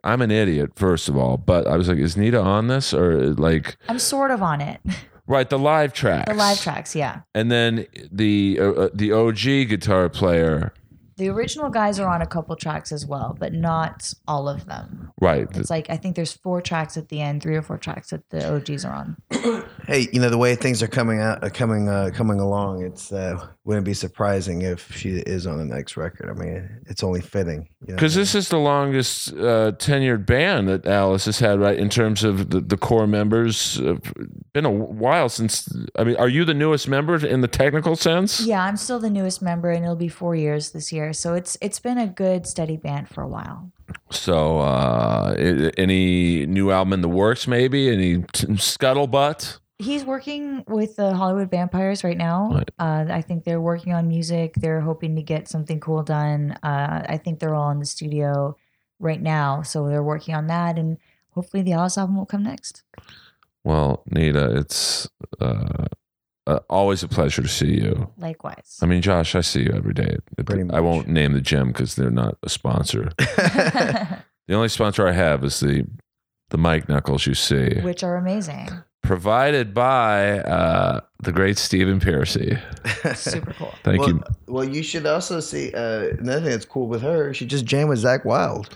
I'm an idiot, first of all, but I was like, is Nita on this? Or like, I'm sort of on it. right, the live tracks. The live tracks, yeah. And then the uh, uh, the OG guitar player, The original guys are on a couple tracks as well, but not all of them. right? It's like I think there's four tracks at the end, three or four tracks that the OGs are on. Hey, you know the way things are coming out, uh, coming, uh, coming along. It's uh, wouldn't be surprising if she is on the next record. I mean, it's only fitting. You know Because this is the longest uh, tenured band that Alice has had, right? In terms of the, the core members, uh, been a while since. I mean, are you the newest member in the technical sense? Yeah, I'm still the newest member, and it'll be four years this year. So it's it's been a good steady band for a while. So, uh, any new album in the works? Maybe any t- scuttlebutt? He's working with the Hollywood Vampires right now. Right. Uh, I think they're working on music. They're hoping to get something cool done. Uh, I think they're all in the studio right now, so they're working on that, and hopefully the Alice album will come next. Well, Nita, it's uh, uh, always a pleasure to see you. Likewise. I mean, Josh, I see you every day. Pretty I won't name the gym because they're not a sponsor. the only sponsor I have is the the Mike Knuckles you see, Which are amazing. Provided by uh, the great Stephen Pearcy. Super cool. Thank well, you. Well, you should also see uh, another thing that's cool with her. She just jammed with Zakk Wylde.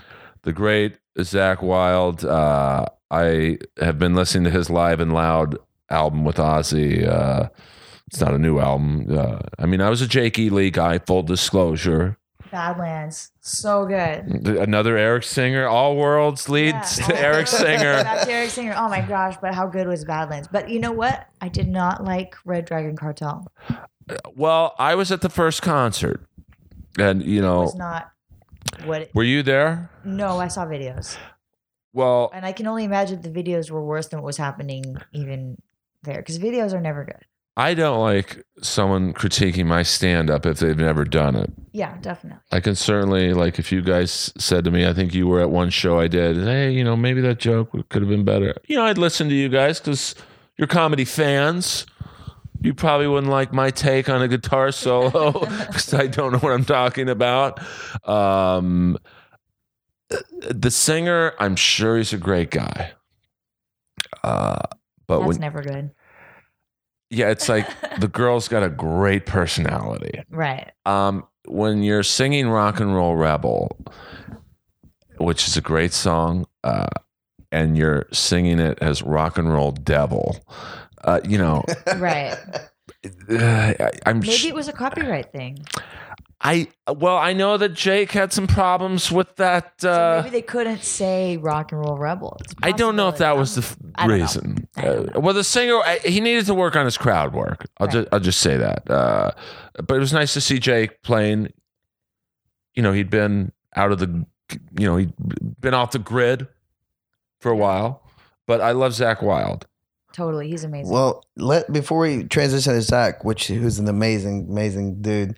The great Zakk Wylde. Uh, I have been listening to his Live and Loud album with Ozzy. Uh, it's not a new album. Uh, I mean, I was a Jake E. Lee guy, full disclosure. Badlands. So good. Another Eric Singer, All Worlds leads Yeah. to Eric Singer. Back to Eric Singer. Oh my gosh, but how good was Badlands? But you know what? I did not like Red Dragon Cartel. Uh, well, I was at the first concert, and you It know, was not what it, were you there? No, I saw videos. Well, And I can only imagine the videos were worse than what was happening even there. Because videos are never good. I don't like someone critiquing my stand up if they've never done it. Yeah, definitely. I can certainly like if you guys said to me, I think you were at one show I did, hey, you know, maybe that joke could have been better. You know, I'd listen to you guys because you're comedy fans. You probably wouldn't like my take on a guitar solo because I don't know what I'm talking about. Um, the singer, I'm sure he's a great guy. Uh, but That's when never good. Yeah, it's like the girl's got a great personality Right. um, when you're singing rock and roll rebel which is a great song uh, and you're singing it as rock and roll devil uh, you know Right. uh, I, i'm Maybe sh- it was a copyright thing. I well i know that jake had some problems with that So uh, maybe they couldn't say rock and roll rebel. I don't know if that was the possibility. f- I don't know. reason. Uh, well, the singer I, he needed to work on his crowd work. I'll Right. just I'll just say that. Uh, but it was nice to see Jake playing. You know, he'd been out of the, you know, he'd been off the grid for a while. But I love Zakk Wylde. Totally. He's amazing. Well, let before we transition to Zakk, which who's an amazing, amazing dude.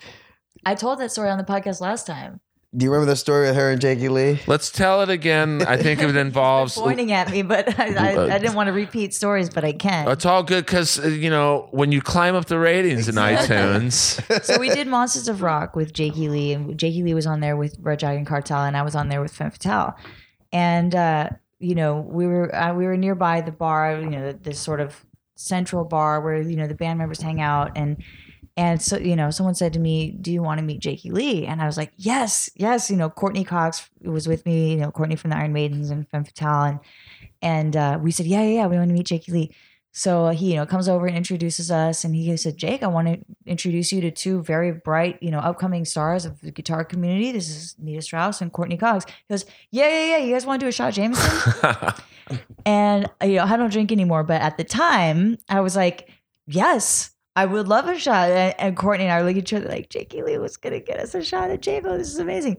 I told that story on the podcast last time. Do you remember the story with her and Jakey Lee? Let's tell it again. I think it involves. pointing at me, but I, I, I didn't want to repeat stories, but I can. It's all good because you know when you climb up the ratings Exactly. in iTunes. so we did Monsters of Rock with Jakey Lee, and Jakey Lee was on there with Red Dragon Cartel, and I was on there with Femme Fatale. And uh, you know, we were uh, we were nearby the bar, you know, this sort of central bar where you know the band members hang out, and and so you know, someone said to me, "Do you want to meet Jakey Lee?" And I was like, "Yes, yes." You know, Courtney Cox was with me. You know, Courtney from the Iron Maidens and Femme Fatale, and and uh, we said, "Yeah, yeah, yeah, we want to meet Jakey Lee." So he, you know, comes over and introduces us, and he said, "Jake, I want to introduce you to two very bright, you know, upcoming stars of the guitar community. This is Nita Strauss and Courtney Cox." He goes, "Yeah, yeah, yeah. You guys want to do a shot, Jameson?" and you know, I don't drink anymore, but at the time, I was like, "Yes." I would love a shot. And, and Courtney and I were looking at each other like, Jakey Lee was gonna get us a shot at JVO. This is amazing.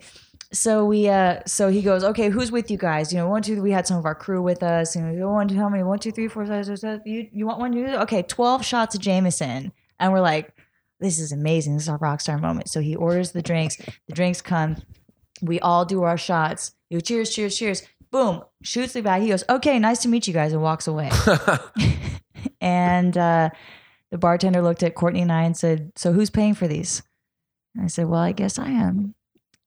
So we uh so he goes, Okay, who's with you guys? You know, one, two, we had some of our crew with us, and we go one, two, how many? One, two, three, four, five, six, seven. You you want one? You okay, 12 shots of Jameson. And we're like, This is amazing. This is our rock star moment. So he orders the drinks, the drinks come, we all do our shots. You cheers, cheers, cheers. Boom, shoots the bag. He goes, Okay, nice to meet you guys, and walks away. and uh the bartender looked at Courtney and I and said, So who's paying for these? And I said, Well, I guess I am.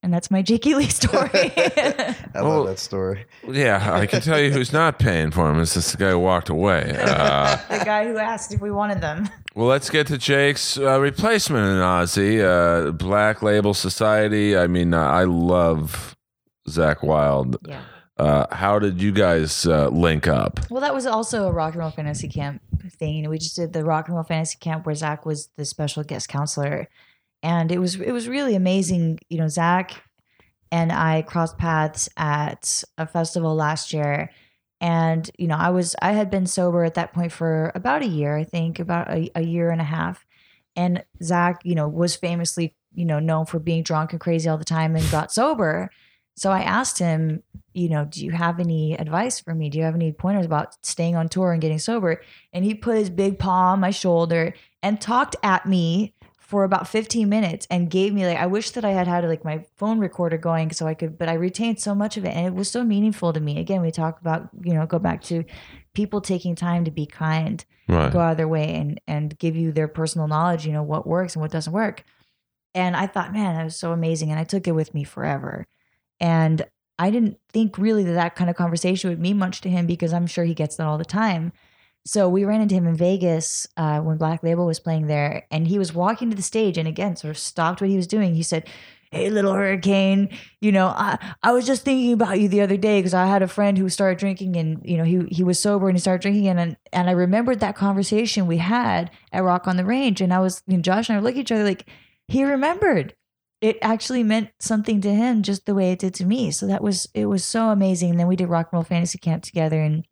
And that's my Jakey Lee story. I Oh. love that story. yeah, I can tell you who's not paying for them It's this guy who walked away. Uh, the guy who asked if we wanted them. Well, let's get to Jake's uh, replacement in Ozzy, uh, Black Label Society. I mean, uh, I love Zakk Wylde. Yeah. Uh, how did you guys uh, link up? Well, that was also a rock and roll fantasy camp thing. We just did the rock and roll fantasy camp where Zakk was the special guest counselor, and it was it was really amazing. You know, Zakk and I crossed paths at a festival last year, and you know, I was I had been sober at that point for about a year, I think, about a, a year and a half, and Zakk, you know, was famously you know known for being drunk and crazy all the time and got sober. So I asked him, you know, do you have any advice for me? Do you have any pointers about staying on tour and getting sober? And he put his big paw on my shoulder and talked at me for about 15 minutes and gave me like I wish that I had had like my phone recorder going so I could but I retained so much of it and it was so meaningful to me. Again, we talk about, you know, go back to people taking time to be kind, Right. go out of their way and and give you their personal knowledge, you know, what works and what doesn't work. And I thought, man, that was so amazing and I took it with me forever. And I didn't think really that that kind of conversation would mean much to him because I'm sure he gets that all the time. So we ran into him in Vegas uh, when Black Label was playing there, and he was walking to the stage, and again, sort of stopped what he was doing. He said, "Hey, little hurricane, you know, I I was just thinking about you the other day because I had a friend who started drinking, and you know, he he was sober and he started drinking, and and and I remembered that conversation we had at Rock on the Range, and I was, know, Josh and I were looking at each other like he remembered it actually meant something to him just the way it did to me. So that was it was so amazing. And then we did rock and roll fantasy camp together and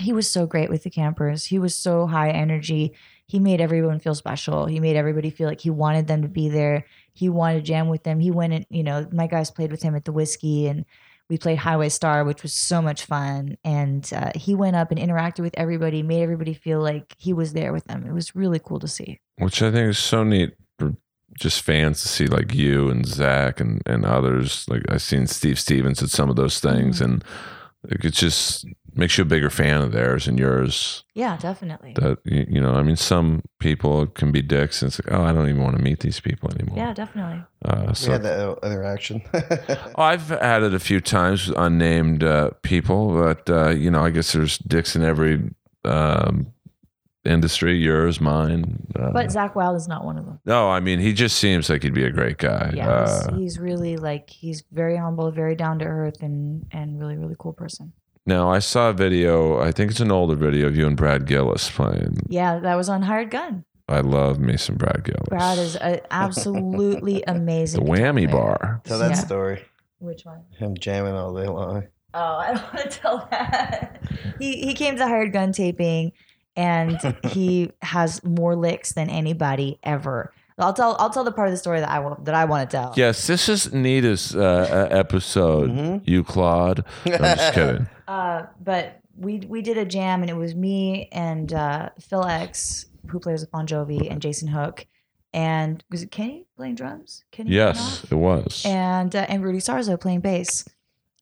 he was so great with the campers. He was so high energy. He made everyone feel special. He made everybody feel like he wanted them to be there. He wanted to jam with them. He went and, you know, my guys played with him at the whiskey and we played Highway Star, which was so much fun. And uh, he went up and interacted with everybody, made everybody feel like he was there with them. It was really cool to see. Which I think is so neat just fans to see, like you and Zakk and, and others. Like I've seen Steve Stevens at some of those things, Mm-hmm. and like, it just makes you a bigger fan of theirs and yours. Yeah, definitely. That you you know, I mean, some people can be dicks, and it's like, oh, I don't even want to meet these people anymore. Yeah, definitely. Uh, We so had that interaction. Oh, I've had it a few times, with unnamed uh, people, but uh, you know, I guess there's dicks in every um, industry. Yours, mine. Uh, But Zakk Wylde is not one of them. no, I mean, he just seems like he'd be a great guy. Yeah, Uh, he's, he's really like he's very humble, very down to earth, and and really really cool person. now, I saw a video. I think it's an older video of you and Brad Gillis playing. Yeah, that was on Hired Gun. I love me some Brad Gillis. Brad is a, absolutely amazing. The whammy player. bar. Tell that Yeah. story. Which one? Him jamming all day long. Oh, I don't want to tell that. He he came to Hired Gun taping, and he has more licks than anybody ever. I'll tell I'll tell the part of the story that I want that I want to tell. Yes, this is Nita's uh, uh, episode. Mhm. You, Claude. I'm just kidding. Uh, but we we did a jam, and it was me and uh, Phil X, who plays with Bon Jovi, and Jason Hook, and was it Kenny playing drums? Kenny Yes, it was. and uh, and Rudy Sarzo playing bass.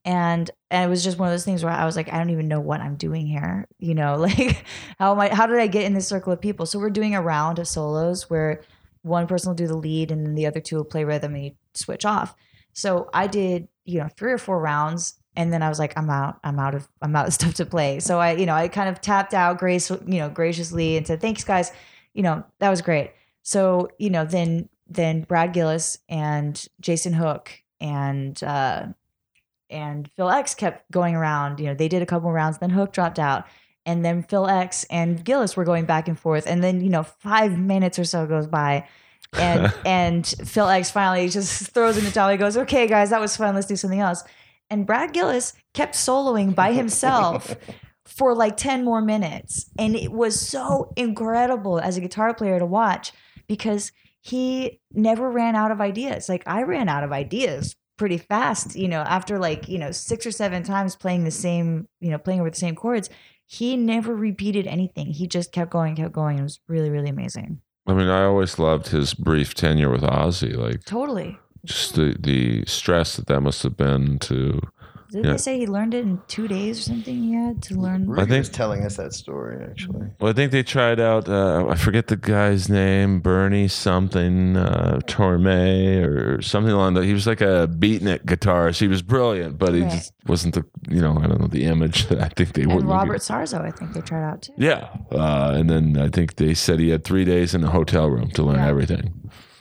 And and it was just one of those things where I was like, I don't even know what I'm doing here. You know, like how am I how did I get in this circle of people? So we're doing a round of solos where one person will do the lead and then the other two will play rhythm and you switch off. So I did, you know, three or four rounds and then I was like, I'm out, I'm out of I'm out of stuff to play. So I, you know, I kind of tapped out grace, you know, graciously and said, Thanks guys. You know, that was great. So, you know, then then Brad Gillis and Jason Hook and uh and Phil X kept going around. You know, they did a couple rounds, then Hook dropped out. And then Phil X and Gillis were going back and forth. And then, you know, five minutes or so goes by. And and Phil X finally just throws in the towel. He goes, Okay, guys, that was fun. Let's do something else. And Brad Gillis kept soloing by himself for like 10 more minutes. And it was so incredible as a guitar player to watch because he never ran out of ideas. Like I ran out of ideas pretty fast, you know, after like, you know, six or seven times playing the same, you know, playing over the same chords. He never repeated anything. He just kept going, kept going. It was really, really amazing. I mean, I always loved his brief tenure with Ozzy. Like, Totally. just the the stress that that must have been to Did Yeah. they say he learned it in two days or something? He had to learn. Rudy think- was telling us that story actually. well i think they tried out uh, i forget the guy's name bernie something uh torme or something along that he was like a beatnik guitarist he was brilliant but he Right. just wasn't the you know i don't know the image that i think they And would Robert Sarzo, I think they tried out too. yeah uh, and then i think they said he had three days in a hotel room to learn Yeah. everything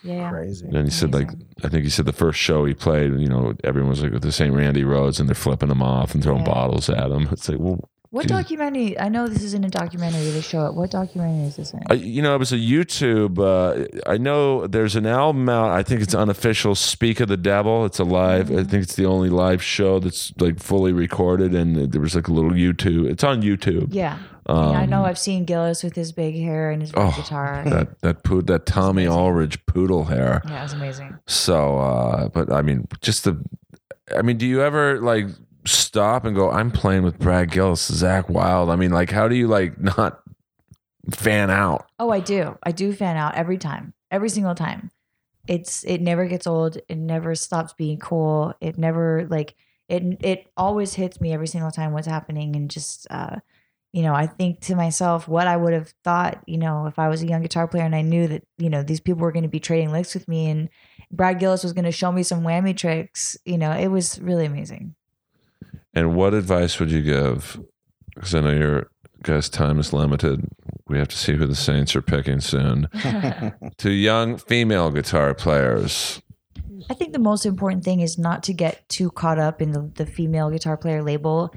Yeah, yeah. Crazy. And he said, like, I think he said the first show he played, you know, everyone was like, with the ain't Randy Rhoads, and they're flipping him off and throwing Yeah. bottles at him. It's like, well, What Dude. documentary? I know this isn't a documentary. to show it. What documentary is this in? I, you know, it was a YouTube. Uh, I know there's an album out. I think it's unofficial. Speak of the Devil. It's a live. I think it's the only live show that's like fully recorded, and there was like a little YouTube. It's on YouTube. yeah. I, I know Um, I've seen Gillis with his big hair and his big Oh, guitar. That that poo, that Tommy. Aldridge poodle hair. yeah, it was amazing. So, uh, but I mean, just the. I mean, do you ever like stop and go? I'm playing with Brad Gillis, Zakk Wylde. I mean, like, how do you like not fan out? Oh, I do. I do fan out every time, every single time. It's it never gets old. It never stops being cool. It never like it. It always hits me every single time what's happening, and just uh, you know, I think to myself what I would have thought, you know, if I was a young guitar player and I knew that you know these people were going to be trading licks with me, and Brad Gillis was going to show me some whammy tricks. You know, it was really amazing. And what advice would you give? Because I know your guys' time is limited. We have to see who the Saints are picking soon. to young female guitar players. I think the most important thing is not to get too caught up in the, the female guitar player label.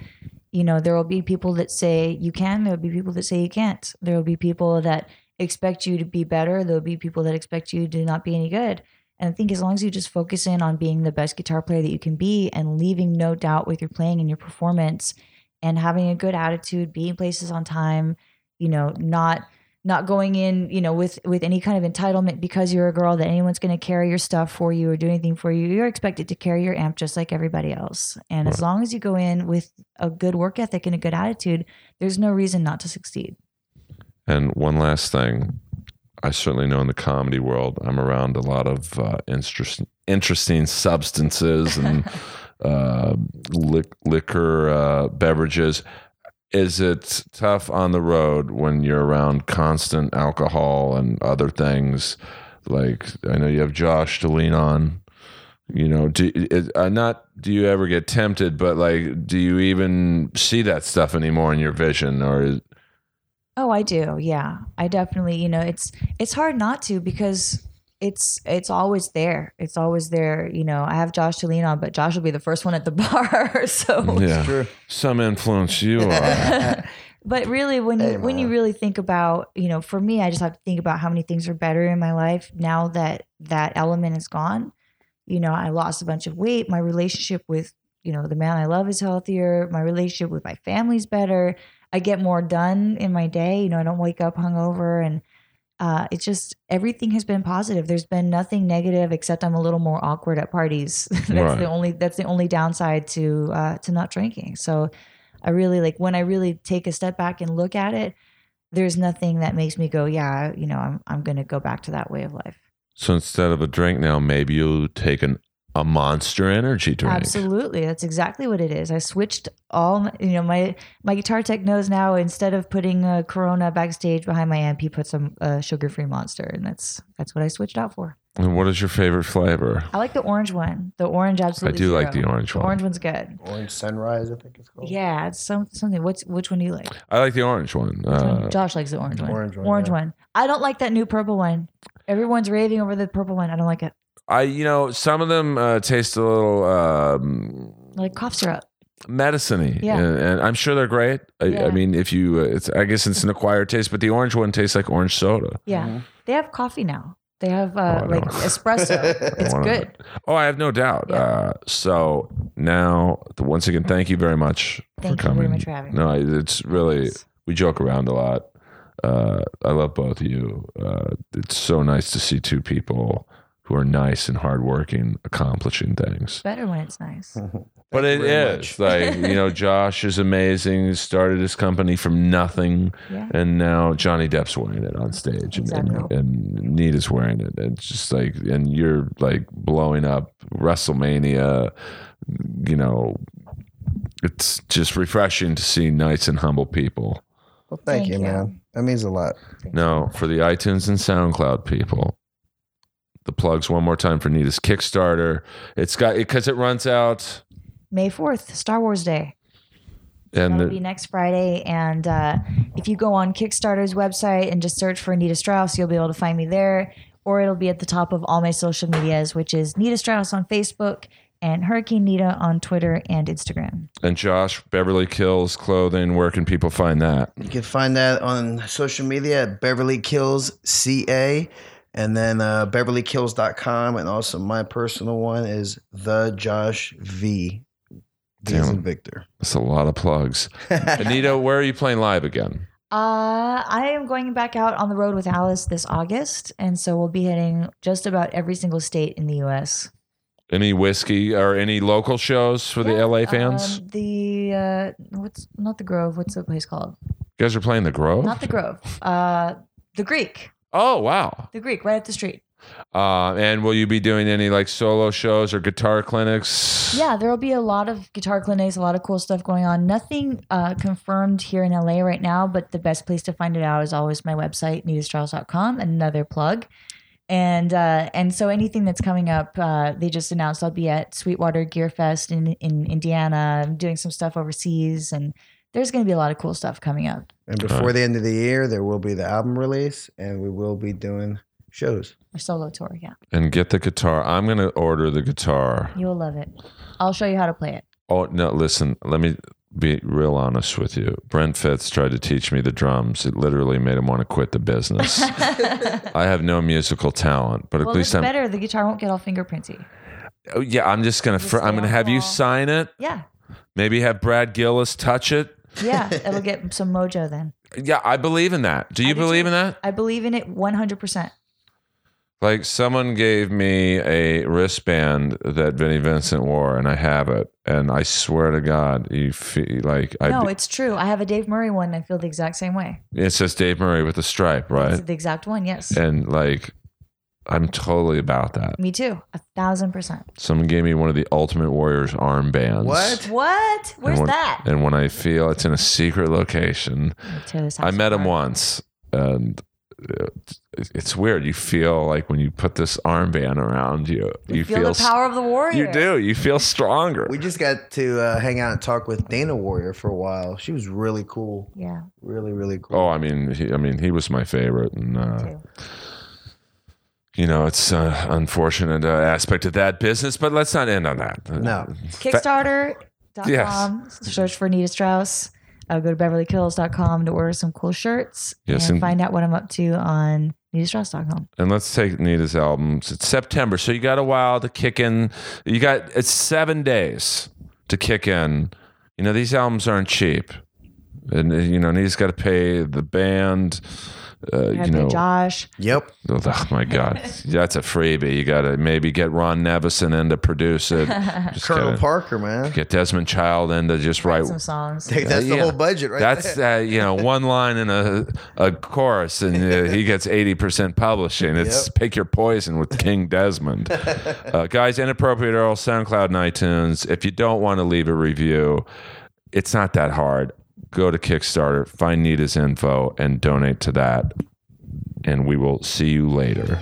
You know, there will be people that say you can, there will be people that say you can't. There will be people that expect you to be better, there will be people that expect you to not be any good. And I think as long as you just focus in on being the best guitar player that you can be and leaving no doubt with your playing and your performance and having a good attitude, being places on time, you know, not not going in, you know, with with any kind of entitlement because you're a girl that anyone's going to carry your stuff for you or do anything for you. You're expected to carry your amp just like everybody else. And as long as you go in with a good work ethic and a good attitude, there's no reason not to succeed. And one last thing. I certainly know in the comedy world, I'm around a lot of uh, interest, interesting substances and uh, lic- liquor uh, beverages. Is it tough on the road when you're around constant alcohol and other things? Like I know you have Josh to lean on. You know, do uh, not do you ever get tempted, but like, do you even see that stuff anymore in your vision, or is, Oh, I do. Yeah. I definitely, you know, it's it's hard not to because it's it's always there. It's always there. You know, I have Josh to lean on, but Josh will be the first one at the bar. so yeah, True. some influence you are? but really when you Hey, when you really think about you know for me i just have to think about how many things are better in my life now that that element is gone you know i lost a bunch of weight my relationship with you know the man i love is healthier my relationship with my family's better i get more done in my day you know i don't wake up hungover and uh, it's just everything has been positive. There's been nothing negative except I'm a little more awkward at parties. that's Right. the only that's the only downside to uh, to not drinking. So I really like when I really take a step back and look at it. There's nothing that makes me go, yeah, you know, I'm I'm going to go back to that way of life. so instead of a drink now, maybe you'll take an a Monster Energy drink. Absolutely, that's exactly what it is. I switched all, my, you know, my my guitar tech knows now. Instead of putting a Corona backstage behind my amp, he puts some uh, sugar-free Monster, and that's that's what I switched out for. And what is your favorite flavor? I like the orange one. The orange absolutely. I do like the orange The one. orange one's good. Orange Sunrise, I think it's called. Yeah, it's some something. What's which one do you like? I like the orange one. Uh, Josh likes the orange one. orange one, Orange yeah. one. I don't like that new purple one. Everyone's raving over the purple one. I don't like it. I, you know, some of them uh, taste a little um, like cough syrup. medicine-y, Yeah. and, and I'm sure they're great. I, I mean, if you, uh, it's, I guess it's an acquired taste, but the orange one tastes like orange soda. Yeah, Mhm. they have coffee now. They have Oh, uh, I like know. espresso. It's One of good. Oh, I have no doubt. Yeah. Uh, so now, once again, thank you very much Thank for you coming. very much for having me. No, it's really we joke around a lot. Uh, I love both of you. Uh, it's so nice to see two people who are nice and hardworking accomplishing things. Better when it's nice. But Thank it you very is much. like you know, Josh is amazing. He started his company from nothing, Yeah. and now Johnny Depp's wearing it on stage, and, and, Exactly. and Nita's wearing it. It's just like, and you're like blowing up WrestleMania. You know, it's just refreshing to see nice and humble people. Well, thank, Thank you, you. man. That means a lot. Now, for the iTunes and SoundCloud people, the plugs one more time for Nita's Kickstarter. It's got because it runs out, May fourth, Star Wars Day. and That'll the, be next Friday. And uh, if you go on Kickstarter's website and just search for Nita Strauss, you'll be able to find me there. or it'll be at the top of all my social medias, which is Nita Strauss on Facebook and Hurricane Nita on Twitter and Instagram. And Josh, Beverly Kills Clothing, where can people find that? You can find that on social media at Beverly Kills CA and then uh, beverlykills.com. And also my personal one is the Josh V. V as Damn. Victor. That's a lot of plugs. Anita, where are you playing live again? Uh, I am going back out on the road with Alice this August, and so we'll be hitting just about every single state in the U.S. Any whiskey or any local shows for the LA fans? Um, the uh, what's not the Grove? What's the place called? you guys are playing the Grove? Not the Grove. Uh, the Greek. Oh, wow. The Greek, right up the street. Uh, and will you be doing any like solo shows or guitar clinics? Yeah, there will be a lot of guitar clinics, a lot of cool stuff going on. Nothing uh, confirmed here in LA right now, but the best place to find it out is always my website, nitastrauss.com. Another plug. And uh, and so anything that's coming up, uh, they just announced I'll be at Sweetwater Gear Fest in, in Indiana. I'm doing some stuff overseas, and there's going to be a lot of cool stuff coming up. And before the end of the year, there will be the album release and we will be doing shows. A solo tour, yeah. And get the guitar. I'm going to order the guitar. You will love it. I'll show you how to play it. Oh, no, listen, let me be real honest with you. Brent Fitz tried to teach me the drums. It literally made him want to quit the business. I have no musical talent, but at least I'm. better. The guitar won't get all fingerprinty. Oh, yeah, I'm just gonna. Just Fr- I'm gonna on have you sign it. Yeah, Maybe have Brad Gillis touch it. Yeah. It'll get some mojo then. Yeah, I believe in that. Do you believe in that? I believe in it 100%. Like someone gave me a wristband that Vinnie Vincent wore, and I have it. And I swear to God, you feel like I. No, it's true. I have a Dave Murray one. And I feel the exact same way. it says Dave Murray with a stripe, It's right? the exact one. Yes. And like, I'm totally about that. Me too. A thousand percent. Someone gave me one of the Ultimate Warriors armbands. What? What? Where's when- that? And when I feel it's in a secret location, I met him once, and uh, it's weird. You feel like when you put this armband around you, you, Feel, the s- power of the warrior. You do. You feel stronger. We just got to uh, hang out and talk with Dana Warrior for a while. She was really cool. Yeah. Really, really cool. Oh, I mean, he, I mean, he was my favorite, and uh, Too. You know, it's uh, unfortunate uh, aspect of that business. But let's not end on that. No. Kickstarter.com. Yes. Search for Nita Strauss. Uh, go to beverlykills.com to order some cool shirts Yes, and and- find out what I'm up to on nitastrauss.com. And let's take Nita's albums. It's September, so you got a while to kick in. You got it's seven days to kick in. You know these albums aren't cheap, and you know Nita's got to pay the band. Uh, you know, Josh. Yep. oh my God, that's a freebie. You got to maybe get Ron Nevison in to produce it. Just Colonel gotta Parker, man. get Desmond Child in to just write. Some songs. Hey, that's the yeah. whole budget right That's there. uh, you know one line in a a chorus, and uh, he gets eighty percent publishing. It's Yep. pick your poison with King Desmond. uh, guys, inappropriate Earl, SoundCloud, and iTunes. If you don't want to leave a review, it's not that hard. Go to Kickstarter, find Nita's info, and donate to that. And we will see you later.